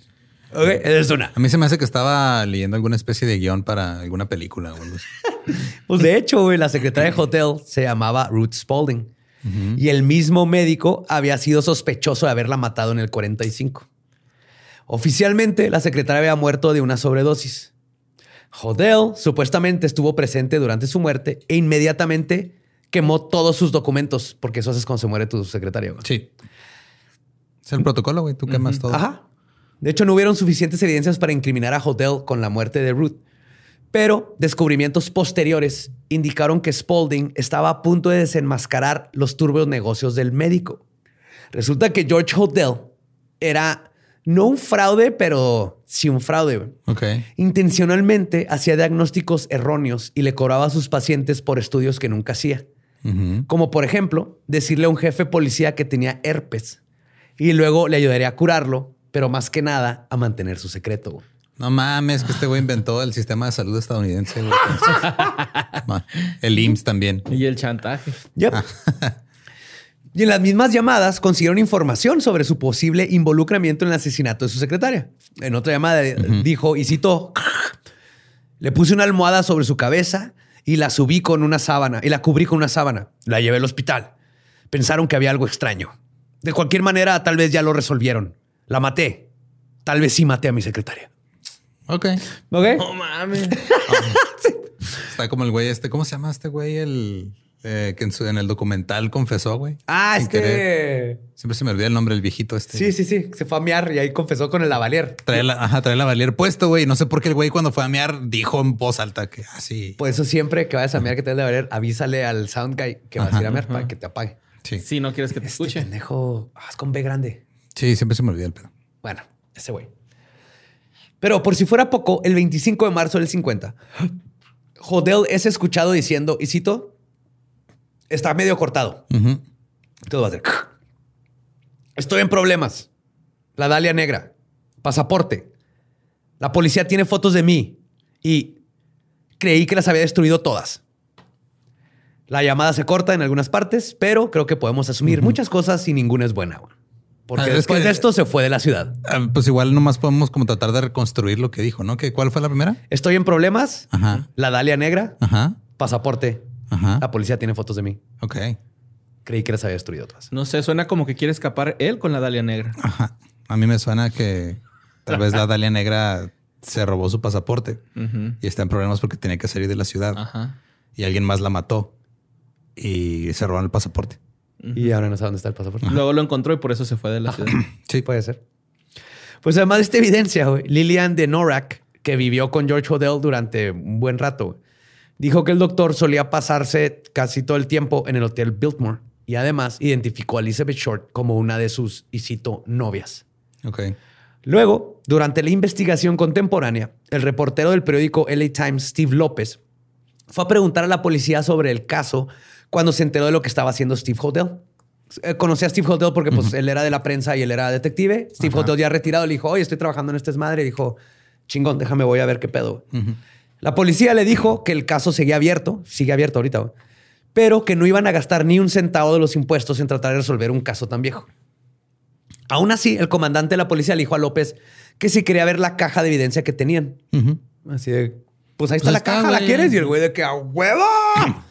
C: Ok, esa es una.
A: A mí se me hace que estaba leyendo alguna especie de guion para alguna película o algo así.
C: Pues de hecho, güey, la secretaria de hotel se llamaba Ruth Spalding. Y el mismo médico había sido sospechoso de haberla matado en el 45. Oficialmente, la secretaria había muerto de una sobredosis. Hodel supuestamente estuvo presente durante su muerte e inmediatamente quemó todos sus documentos, porque eso haces cuando se muere tu secretario.
A: Sí. Es el protocolo, güey. Tú quemas todo.
C: Ajá. De hecho, no hubieron suficientes evidencias para incriminar a Hodel con la muerte de Ruth. Pero descubrimientos posteriores indicaron que Spalding estaba a punto de desenmascarar los turbios negocios del médico. Resulta que George Hodel era no un fraude, pero sí un fraude. güey.
A: Ok.
C: Intencionalmente hacía diagnósticos erróneos y le cobraba a sus pacientes por estudios que nunca hacía. Como por ejemplo, decirle a un jefe policía que tenía herpes y luego le ayudaría a curarlo, pero más que nada a mantener su secreto. güey.
A: No mames, que este güey inventó el sistema de salud estadounidense. güey. El IMSS también.
B: Y el chantaje.
C: Yep. Y en las mismas llamadas consiguieron información sobre su posible involucramiento en el asesinato de su secretaria. En otra llamada eh, dijo, y citó, le puse una almohada sobre su cabeza y la subí con una sábana y la cubrí con una sábana. La llevé al hospital. Pensaron que había algo extraño. De cualquier manera, tal vez ya lo resolvieron. La maté. Tal vez sí maté a mi secretaria.
A: Ok.
C: ¿Ok?
B: No mames.
A: Está como el güey este. ¿Cómo se llama este güey? El eh, que en, su- en el documental confesó, güey.
C: Ah,
A: Sin querer.
C: este...
A: Siempre se me olvida el nombre del viejito este.
C: Sí, sí, sí. Se fue a mear y ahí confesó con el lavalier.
A: Trae la, ajá, trae la valier puesto, güey. No sé por qué el güey cuando fue a mear dijo en voz alta que así.
C: Por eso siempre que vayas a mear que te des de valer, avísale al sound guy que vas a ir a mear para que te apague.
A: Sí.
B: Si no quieres que te
C: Este
B: escuche.
C: pendejo ah, es con B grande.
A: Sí, siempre se me olvida el pedo.
C: Bueno, ese güey. Pero por si fuera poco, el 25 de marzo del 50, Hodel es escuchado diciendo, y cito, está medio cortado. Todo va a ser. Estoy en problemas. La Dalia Negra. Pasaporte. La policía tiene fotos de mí y creí que las había destruido todas. La llamada se corta en algunas partes, pero creo que podemos asumir muchas cosas y ninguna es buena. Porque
A: Ah, es
C: después
A: que-
C: de esto se fue de la ciudad.
A: Ah, pues igual nomás podemos como tratar de reconstruir lo que dijo, ¿no? ¿Que ¿Cuál fue la primera?
C: Estoy en problemas.
A: Ajá.
C: La Dalia Negra.
A: Ajá.
C: Pasaporte.
A: Ajá.
C: La policía tiene fotos de mí.
A: Ok.
C: Creí que las había destruido todas.
B: No sé, suena como que quiere escapar él con la Dalia Negra.
A: Ajá. A mí me suena que tal vez la Dalia Negra se robó su pasaporte y está en problemas porque tenía que salir de la ciudad
B: Ajá.
A: y alguien más la mató y se robaron el pasaporte.
C: Y ahora no sé dónde está el pasaporte.
B: Luego lo encontró y por eso se fue de la ciudad.
A: Sí.
C: Puede ser. Pues además de esta evidencia, güey, Lillian de Norak, que vivió con George Hodel durante un buen rato, dijo que el doctor solía pasarse casi todo el tiempo en el hotel Biltmore y además identificó a Elizabeth Short como una de sus, y cito, novias.
A: Ok.
C: Luego, durante la investigación contemporánea, el reportero del periódico LA Times, Steve López, fue a preguntar a la policía sobre el caso cuando se enteró de lo que estaba haciendo Steve Hodel. Eh, Conocí a Steve Hodel porque pues, él era de la prensa y él era detective. Steve
A: Ajá.
C: Hodel ya retirado le dijo, oye, estoy trabajando en este desmadre. Y dijo, chingón, déjame, voy a ver qué pedo. La policía le dijo que el caso seguía abierto, sigue abierto ahorita, pero que no iban a gastar ni un centavo de los impuestos en tratar de resolver un caso tan viejo. Aún así, el comandante de la policía le dijo a López que si quería ver la caja de evidencia que tenían. Así de, pues ahí está
A: Pues
C: la
A: está,
C: caja, ¿la quieres? Y el güey de que a huevo.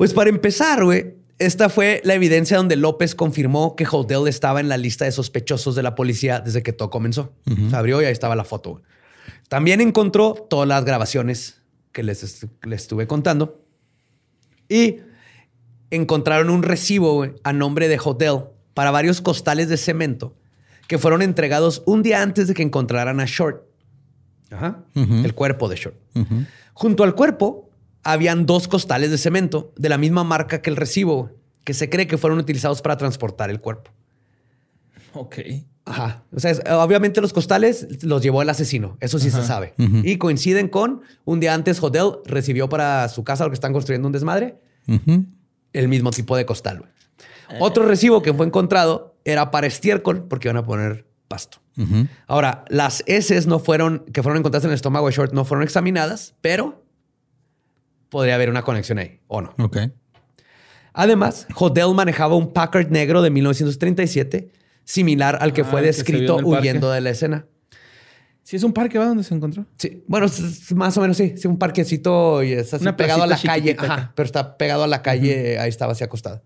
C: pues para empezar, güey, esta fue la evidencia donde López confirmó que Hodel estaba en la lista de sospechosos de la policía desde que todo comenzó. Se abrió y ahí estaba la foto. güey. También encontró todas las grabaciones que les, les estuve contando y encontraron un recibo güey, a nombre de Hodel para varios costales de cemento que fueron entregados un día antes de que encontraran a Short. Ajá. El cuerpo de Short. Junto al cuerpo habían dos costales de cemento de la misma marca que el recibo, que se cree que fueron utilizados para transportar el cuerpo.
B: Ok.
C: Ajá. O sea, es- obviamente los costales los llevó el asesino. Eso sí se sabe. Y coinciden con un día antes, Hodel recibió para su casa lo que están construyendo un desmadre, el mismo tipo de costal. güey. Otro recibo que fue encontrado era para estiércol, porque iban a poner pasto. Ahora, las heces no fueron, que fueron encontradas en el estómago de Short, no fueron examinadas, pero podría haber una conexión ahí, o no.
A: Ok.
C: Además, Hodel manejaba un Packard negro de 1937, similar al que
B: Ah,
C: fue descrito huyendo de la escena.
B: Sí, es un parque, ¿va? Donde se encontró.
C: Sí, bueno, es- más o menos sí, sí, un parquecito y es así
B: Una
C: pegado a la calle, ajá, pero está pegado a la calle, ahí estaba así acostado.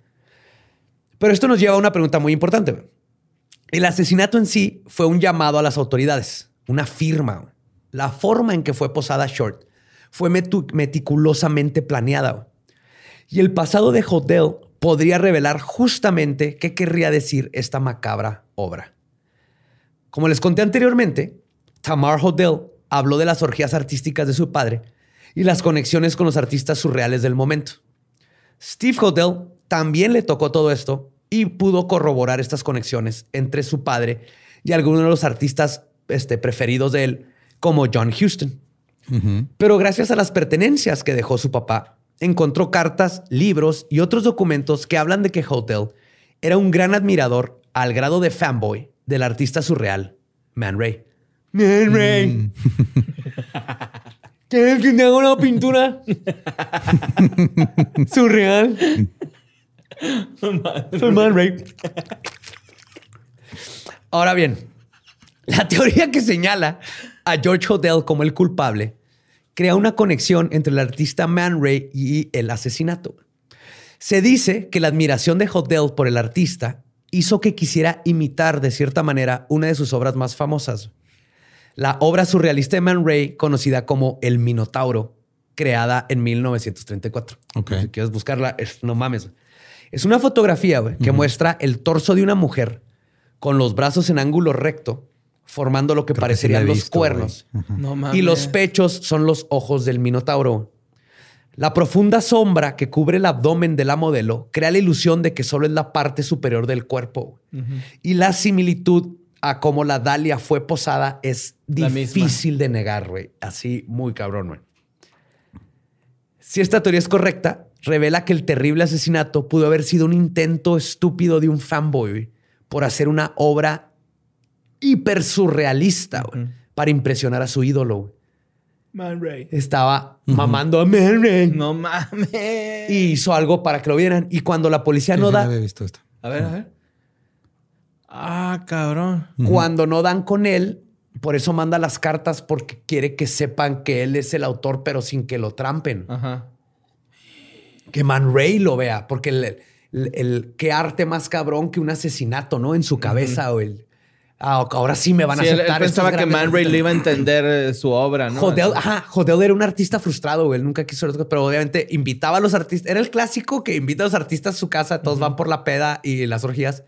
C: Pero esto nos lleva a una pregunta muy importante. El asesinato en sí fue un llamado a las autoridades, una firma. La forma en que fue posada Short fue meticulosamente planeada. Y el pasado de Hodel podría revelar justamente qué querría decir esta macabra obra. Como les conté anteriormente, Tamar Hodel habló de las orgías artísticas de su padre y las conexiones con los artistas surreales del momento. Steve Hodel también le tocó todo esto y pudo corroborar estas conexiones entre su padre y algunos de los artistas este, preferidos de él, como John Huston. Pero gracias a las pertenencias que dejó su papá, encontró cartas, libros y otros documentos que hablan de que Hotel era un gran admirador al grado de fanboy del artista surreal Man Ray. Man Ray. ¿Quieres que te haga una pintura surreal? Soy Man Ray. Ahora bien, la teoría que señala a George Hodel como el culpable crea una conexión entre el artista Man Ray y el asesinato. Se dice que la admiración de Hodel por el artista hizo que quisiera imitar de cierta manera una de sus obras más famosas. La obra surrealista de Man Ray, conocida como El Minotauro, creada en 1934.
A: Ok.
C: Si quieres buscarla, es- no mames. Es una fotografía que muestra el torso de una mujer con los brazos en ángulo recto, formando lo que
A: Creo que sí la
C: parecerían los cuernos.
B: No mames.
C: Y los pechos son los ojos del Minotauro. La profunda sombra que cubre el abdomen de la modelo crea la ilusión de que solo es la parte superior del cuerpo. Y la similitud a cómo la Dalia fue posada es difícil de negar, güey. Así, muy cabrón, güey. Si esta teoría es correcta, revela que el terrible asesinato pudo haber sido un intento estúpido de un fanboy por hacer una obra hiper surrealista güey, para impresionar a su ídolo. güey.
B: Man Ray.
C: Estaba mamando a Man Ray
B: No mames.
C: y hizo algo para que lo vieran. Y cuando la policía
A: Sí,
C: no
A: sí,
C: da,
A: había visto esto.
B: A ver, a ver. Ah, cabrón.
C: cuando no dan con él, por eso manda las cartas porque quiere que sepan que él es el autor, pero sin que lo trampen.
B: Ajá.
C: Que Man Ray lo vea, porque el, el- el- qué arte más cabrón que un asesinato, ¿no? En su cabeza o el ah, ahora sí me van a
B: Sí, él, él
C: aceptar.
B: pensaba que Man Ray le iba a entender eh, su obra, ¿no?
C: Hodel, ajá, Hodel era un artista frustrado, güey. Él nunca quiso, pero obviamente invitaba a los artistas. Era el clásico que invita a los artistas a su casa, todos van por la peda y las orgías,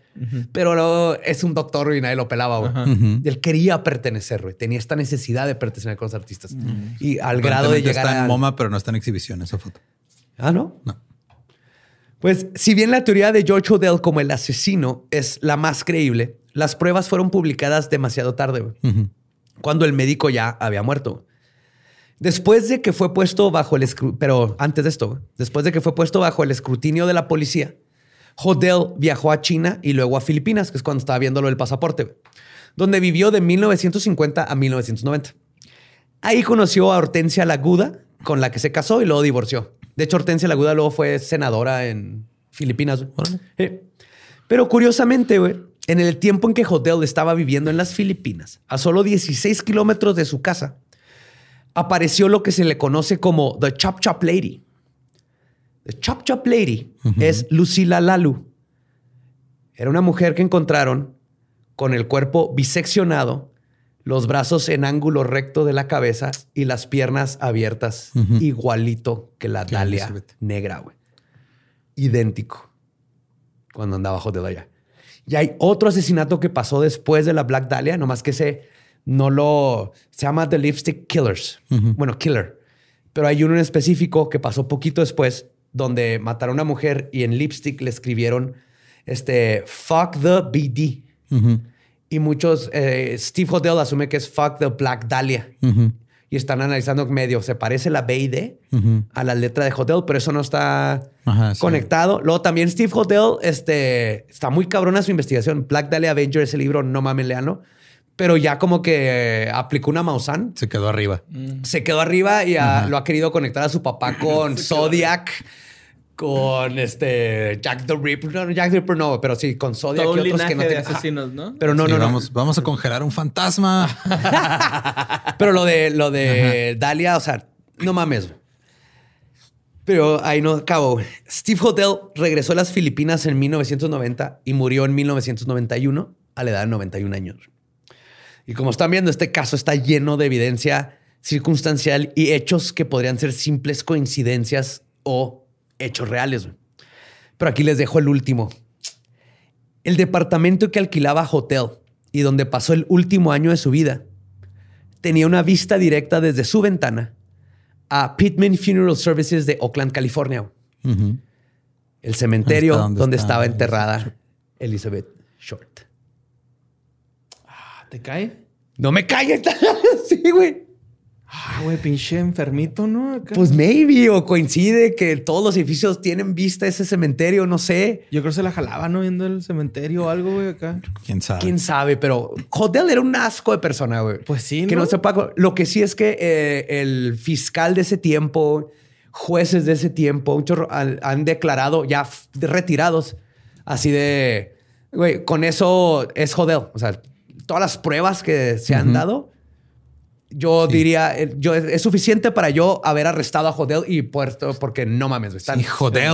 C: pero luego es un doctor y nadie lo pelaba, güey. Él quería pertenecer, güey. Tenía esta necesidad de pertenecer con los artistas. Y al grado de llegar
A: está
C: a...
A: en MoMA, pero no está en exhibición esa foto.
C: Ah, ¿no?
A: No.
C: Pues si bien la teoría de George Odell como el asesino es la más creíble, las pruebas fueron publicadas demasiado tarde, cuando el médico ya había muerto. Después de que fue puesto bajo el escrutinio, pero antes de esto, después de que fue puesto bajo el escrutinio de la policía, Hodel viajó a China y luego a Filipinas, que es cuando estaba viendo lo del pasaporte, donde vivió de 1950 a 1990. Ahí conoció a Hortensia Laguda, con la que se casó y luego divorció. De hecho, Hortensia Laguda luego fue senadora en Filipinas. Pero curiosamente, güey, en el tiempo en que Hodel estaba viviendo en las Filipinas, a solo 16 kilómetros de su casa, apareció lo que se le conoce como The Chop Chop Lady. The Chop Chop Lady es Lucila Lalu. Era una mujer que encontraron con el cuerpo biseccionado, los brazos en ángulo recto de la cabeza y las piernas abiertas, igualito que la Dalia
A: Elizabeth.
C: negra, güey. Idéntico. Cuando andaba Hodel allá. Y hay otro asesinato que pasó después de la Black Dahlia, nomás que ese no lo... Se llama The Lipstick Killers.
A: Ujú.
C: Bueno, Killer. Pero hay uno en específico que pasó poquito después, donde mataron a una mujer y en lipstick le escribieron este fuck the BD. Y muchos, eh, Steve Hodel asume que es fuck the Black Dahlia. Y están analizando medio, se parece la B y D a la letra de Hodel, pero eso no está
A: Ajá, sí.
C: conectado. Luego también Steve Hodel este, está muy cabrona su investigación. Black Dahlia Avenger, ese libro, no mames, leanlo. Pero ya como que aplicó una Maussan.
A: Se quedó arriba.
C: Se quedó arriba y lo ha querido conectar a su papá con Zodiac, con este Jack the Ripper. No, no, Jack the Ripper no, pero sí, con Zodiac
B: Todo
C: y otros que no
B: de
C: ajá.
B: asesinos, ¿no?
C: Pero no,
A: Sí,
C: no, no.
A: vamos, vamos a congelar un fantasma.
C: Pero lo de lo de Dalia, o sea, no mames. Pero ahí no acabo. güey. Steve Hodel regresó a las Filipinas en 1990 y murió en 1991 a la edad de 91 años. Y como están viendo, este caso está lleno de evidencia circunstancial y hechos que podrían ser simples coincidencias o hechos reales. güey. Pero aquí les dejo el último. El departamento que alquilaba Hotel y donde pasó el último año de su vida tenía una vista directa desde su ventana a Pittman Funeral Services de Oakland, California. El cementerio
A: está donde
C: donde
A: está
C: estaba enterrada Elizabeth Short.
B: Ah, ¿Te cae?
C: No me calles. sí, güey.
B: Ah, güey, pinche enfermito, ¿no? Acá.
C: Pues maybe o coincide que todos los edificios tienen vista a ese cementerio, no sé.
B: Yo creo que se la jalaba, ¿no? Viendo el cementerio o algo, güey, acá.
A: ¿Quién sabe?
C: Quién sabe, pero Hodel era un asco de persona, güey.
B: Pues sí,
C: Que
B: ¿no?
C: no sepa. Lo que sí es que eh, el fiscal de ese tiempo, jueces de ese tiempo, un chorro, han, han declarado ya retirados, así de, güey, con eso es Hodel. O sea, todas las pruebas que se han dado, yo diría, eh, yo, es suficiente para yo haber arrestado a Hodel y puesto, porque no mames, güey, están-
A: Sí,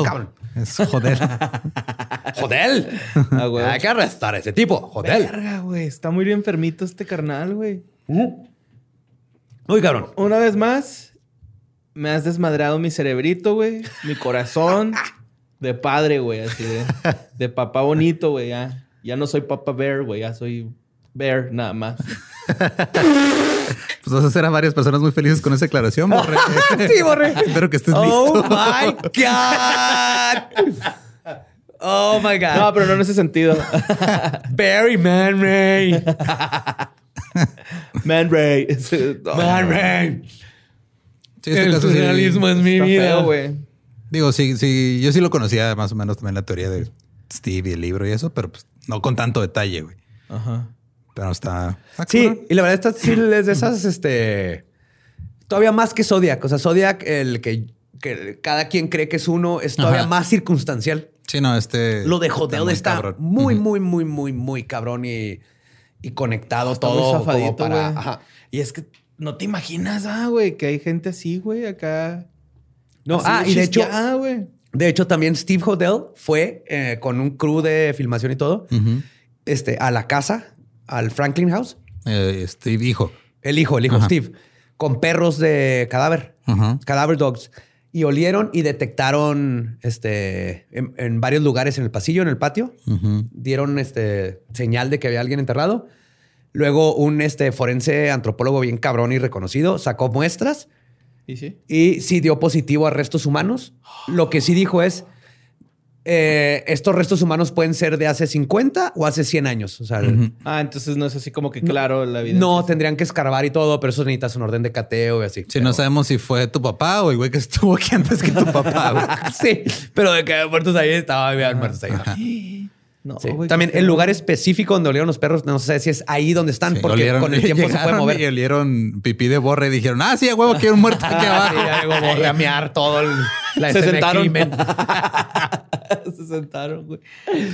C: cabrón.
A: Es joder.
C: Hodel.
B: Ah.
C: Hay que arrestar a ese tipo.
B: Verga, güey. Está muy bien enfermito este carnal, güey.
C: Muy cabrón.
B: Una vez más, me has desmadrado mi cerebrito, güey. Mi corazón de padre, güey. Así de, de papá bonito, güey. Ya, ya no soy papá bear, güey. Ya soy bear nada más.
A: Pues vas a hacer a varias personas muy felices con esa declaración, Borre.
C: Sí, Borre.
A: Espero que estés
C: Oh
A: listo.
C: my God. Oh my God.
B: No, pero no en ese sentido.
C: Barry Man Ray.
B: Man Ray.
C: Man Ray.
A: Sí, este
C: El
A: caso sí-
C: surrealismo es mi vida.
B: feo, güey.
A: Digo, sí, sí, yo sí lo conocía más o menos también la teoría de Steve y el libro y eso, pero pues no con tanto detalle, güey.
B: Ajá.
A: Pero está. está
C: Sí, y la verdad, esta sí es de esas, este. Todavía más que Zodiac. O sea, Zodiac, el que, que cada quien cree que es uno, es todavía
A: Ajá.
C: más circunstancial.
A: Sí, no, este.
C: Lo de Hodel
A: muy
C: está muy, muy, muy, muy, muy cabrón y, y conectado
B: Está muy
C: todo
B: zafadito,
C: como para. Ajá.
B: Y es que no te imaginas, ah, güey, que hay gente así, güey, acá.
C: No,
B: Así
C: ah, y de hecho,
B: güey.
C: De hecho, también Steve Hodel fue eh, con un crew de filmación y todo este, a la casa, al Franklin House.
A: Eh, Steve, hijo.
C: El hijo, el hijo
A: Ajá.
C: Steve, con perros de cadáver,
A: Ajá.
C: cadáver dogs. Y olieron y detectaron este, en, en varios lugares en el pasillo, en el patio. Dieron este, señal de que había alguien enterrado. Luego un este, forense antropólogo bien cabrón y reconocido sacó muestras
B: ¿Y sí?
C: y sí dio positivo a restos humanos. Lo que sí dijo es, eh, estos restos humanos pueden ser de hace 50 o hace 100 años. O sea,
B: Ah, entonces no es así como que claro la vida.
C: no tendrían que escarbar y todo, pero eso necesitas un orden de cateo y así.
A: Sí, no sabemos si fue tu papá o el güey que estuvo aquí antes que tu papá,
C: sí, pero de que había muertos ahí, estaba había muertos ahí.
B: No,
C: Sí.
B: güey,
C: También el
B: feo.
C: lugar específico donde olieron los perros, no sé si es ahí donde están,
A: Sí,
C: porque
A: olieron-
C: con el tiempo se puede mover.
A: Y olieron pipí de borre y dijeron, ah, sí, a huevo, hay un muerto aquí
C: Ah,
A: abajo.
C: sí, ya llegó Borre a mear todo el, la
B: Se sentaron.
C: crimen.
B: Se sentaron, güey.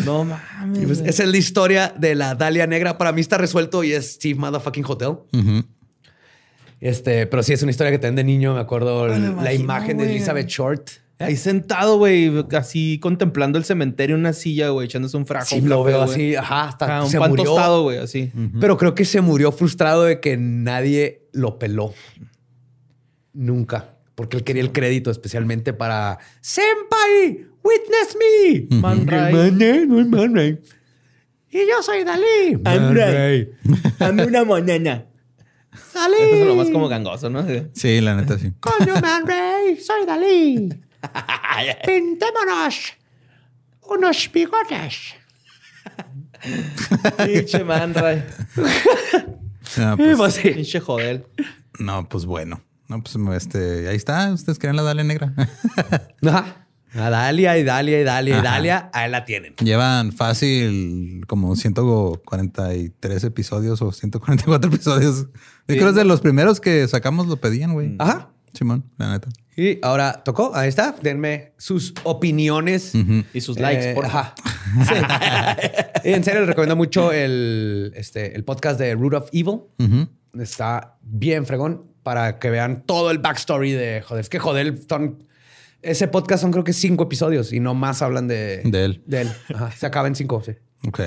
B: No mames.
C: Pues, esa es la historia de la Dalia Negra. Para mí está resuelto y es Steve Motherfucking Hotel. Este, pero sí es una historia que también de niño me acuerdo la
B: imagino,
C: imagen de. Elizabeth Short.
B: Ahí sentado, güey, así contemplando el cementerio en una silla, güey, echándose un frajo.
C: Sí,
B: un
C: lo
B: café,
C: veo así, ajá, hasta
B: Ajá, un
C: se
B: pan
C: murió.
B: tostado, güey, así.
C: Pero creo que se murió frustrado de que nadie lo peló. Nunca. Porque él quería el crédito especialmente para Senpai, witness me.
B: Man Ray.
C: Man Ray, no es Man Ray. Y yo soy Dalí. Man
B: Ray. Dame una monena. Eso es lo más como gangoso, ¿no?
A: Sí, la neta sí.
C: Coño, Man Ray, soy Dalí. Pintémonos unos bigotes.
B: Pinche man, Ray.
A: No, pues,
B: Pinche joder.
A: no, pues bueno. No, pues este, ahí está. Ustedes creen la Dalia Negra.
C: Ajá. A Dalia y Dalia y Dalia y
A: Ajá.
C: Dalia, ahí la tienen.
A: Llevan fácil como 143 episodios o 144 episodios. Yo creo que es de los primeros que sacamos lo pedían, güey.
C: Ajá.
A: Simón, la neta.
C: Y ahora tocó, ahí está. Denme sus opiniones.
B: Y sus likes,
C: Eh,
B: por
C: ajá. Sí. Y en serio, les recomiendo mucho el, este, el podcast de Root of Evil. Está bien fregón para que vean todo el backstory de joder. Es que joder, son- ese podcast son creo que cinco episodios y no más hablan de,
A: De él.
C: De él. Ajá. Se acaba en cinco, sí.
A: Ok,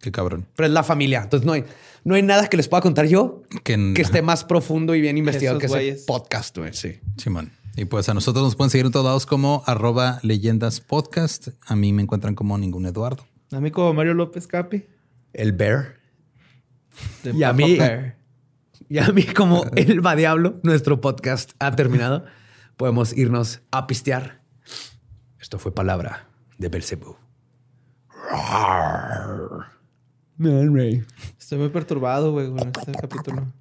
A: qué cabrón.
C: Pero es la familia. Entonces no hay, no hay nada que les pueda contar yo
A: Que,
C: que esté más profundo y bien investigado
B: Esos
C: que ese podcast, güey. Sí.
A: Simón. Y pues a nosotros nos pueden seguir en todos lados como arroba leyendas podcast. A mí me encuentran como ningún Eduardo.
B: A mí como Mario López Capi.
C: El Bear. Y a mí-
B: Bear.
C: Y a mí, como el va diablo, nuestro podcast ha terminado. Podemos irnos a pistear. Esto fue palabra de Belcebú.
B: Estoy muy perturbado, güey, con este capítulo.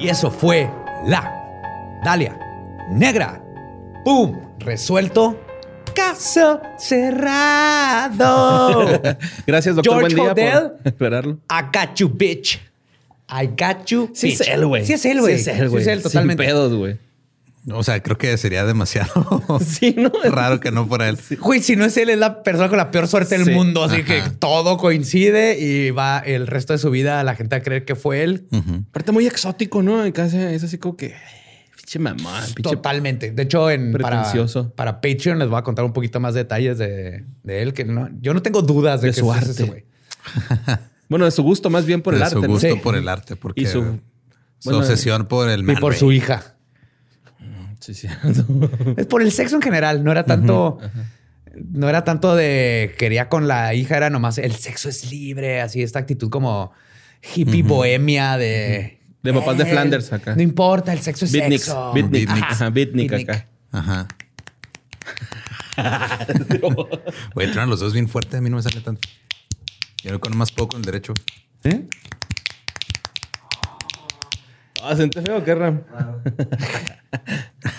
C: Y eso fue la Dalia Negra. ¡Pum! Resuelto. Caso cerrado.
B: Gracias, doctor.
C: George
B: Buen día
C: Hodel.
B: por aclararlo.
C: I got you, bitch. I got you.
B: Sí
C: bitch.
B: es él, güey.
C: Sí es él, güey.
B: Sí es él, güey.
C: Sí es él, totalmente.
B: Sin pedos, güey.
A: O sea, creo que sería demasiado
B: Sí, ¿no?
A: raro que no fuera él.
C: Güey, si no es él, es la persona con la peor suerte del
B: Sí.
C: mundo. Así
A: Ajá.
C: que todo coincide y va el resto de su vida la gente a creer que fue él.
A: Ujú.
B: Aparte muy exótico, ¿no? En casa es así como que... Pinche mamá, pinche...
C: Totalmente. De hecho, en, para, para Patreon les voy a contar un poquito más detalles de, de él, que no, yo no tengo dudas de,
B: De
C: que
B: su arte.
C: ese güey.
B: Bueno, de su gusto más bien por el
A: de
B: arte,
A: su
B: ¿no?
A: gusto
C: Sí.
A: por el arte, porque
B: Y
A: su,
B: su- bueno,
A: obsesión por el
C: Y
A: man
C: por su hija.
B: Sí, sí.
C: Es por el sexo en general. No era tanto. No era tanto de quería con la hija, era nomás el sexo es libre, así esta actitud como hippie bohemia de.
B: De papás de
C: "Eh,
B: Flanders acá.
C: No importa, el sexo es
B: Beatniks.
C: sexo.
B: Beatnik.
A: Beatniks.
B: Ajá, Beatnik acá.
A: Ajá. Güey, entran los dos bien fuerte. A mí no me sale tanto. Yo con más poco el derecho.
C: ¿Eh?
B: Ah, ¿sente feo o qué, Ram?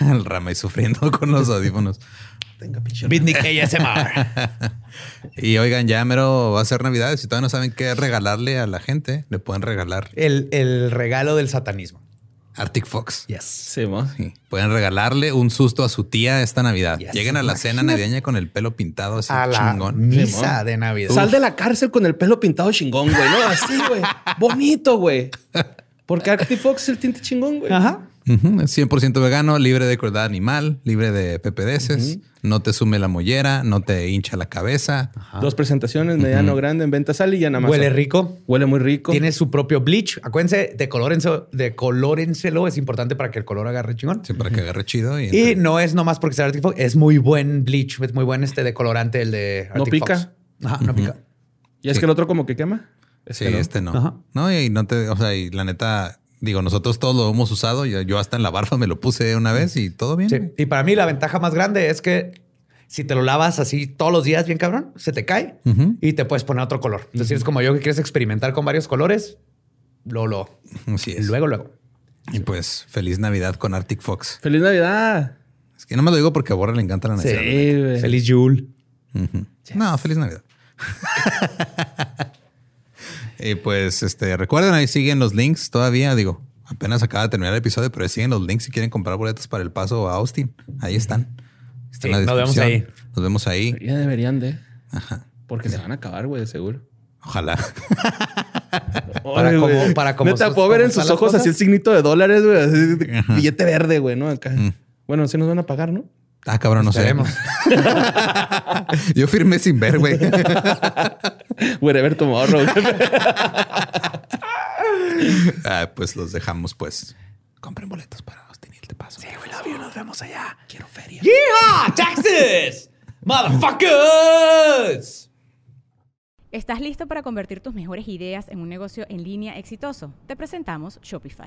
A: el rama y sufriendo con los audífonos. Tenga pinche. Y oigan, ya mero va a ser Navidad. Si todavía no saben qué regalarle a la gente, le pueden regalar
C: el, el regalo del satanismo.
A: Arctic Fox.
C: Yes.
B: Sí.
A: Sí. Pueden regalarle un susto a su tía esta Navidad.
C: Yes.
A: Lleguen a la cena navideña con el pelo pintado así
C: A la
A: chingón.
C: misa de Navidad.
B: Sal de la cárcel con el pelo pintado chingón, güey. No, así, güey. Bonito, güey. Porque Arctic Fox es el tinte chingón, güey.
C: Ajá.
A: Ujú, Es 100% vegano, libre de crueldad animal, libre de PPDs, no te sume la mollera, no te hincha la cabeza.
B: Dos presentaciones, mediano, grande, en venta sal y ya nada más.
C: Huele rico.
B: Huele muy rico.
C: Tiene su propio bleach. Acuérdense, decolórense- decolórenselo. Es importante para que el color agarre chingón.
A: Sí, para que agarre chido. Y,
C: Y no es nomás porque sea Arctic Fox, es muy buen bleach, es muy buen este decolorante el de Arctic
B: No pica.
C: Fox. Ajá, no pica.
B: Y es
A: Sí.
B: que el otro como que quema.
A: Sí,
B: Este no.
A: este no.
C: Ajá.
A: No, y no te, o sea, y la neta, digo, nosotros todos lo hemos usado. Yo, yo hasta en la barba me lo puse una vez y todo bien.
C: Sí. Y para mí la ventaja más grande es que si te lo lavas así todos los días bien cabrón, se te cae y te puedes poner otro color. Entonces, si eres como yo que quieres experimentar con varios colores, lo, lo,
A: Así es.
C: luego, luego.
A: Y pues, feliz Navidad con Arctic Fox.
B: ¡Feliz Navidad!
A: Es que no me lo digo porque a Borra le encanta la
B: Sí,
A: Navidad.
B: güey.
C: Feliz Yule.
A: No, feliz Navidad. y pues, este, recuerden, ahí siguen los links todavía. Digo, apenas acaba de terminar el episodio, pero ahí siguen los links si quieren comprar boletos para el paso a Austin. Ahí están. Está en la
C: nos vemos
A: descripción. Nos vemos ahí.
B: Ya deberían de.
A: Ajá.
B: Porque se van a acabar, güey, de seguro.
A: Ojalá.
C: Para como- para como
B: Neta, puedo ver en sus ojos
C: cosas.
B: así el signito de dólares, güey. billete verde, güey, ¿no? Acá. Bueno, sí nos van a pagar, ¿no?
A: Ah, cabrón, no sé.
C: Esperemos.
A: Yo firmé sin ver, güey.
B: Wherever tomorrow.
A: ah, pues los dejamos, pues. Compren boletos para Austin Hill, te paso.
C: Sí, we love you. Nos vemos allá.
A: Quiero feria.
C: ¡Yeehaw! ¡Texas! ¡Motherfuckers!
D: ¿Estás listo para convertir tus mejores ideas en un negocio en línea exitoso? Te presentamos Shopify.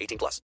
E: 18 plus.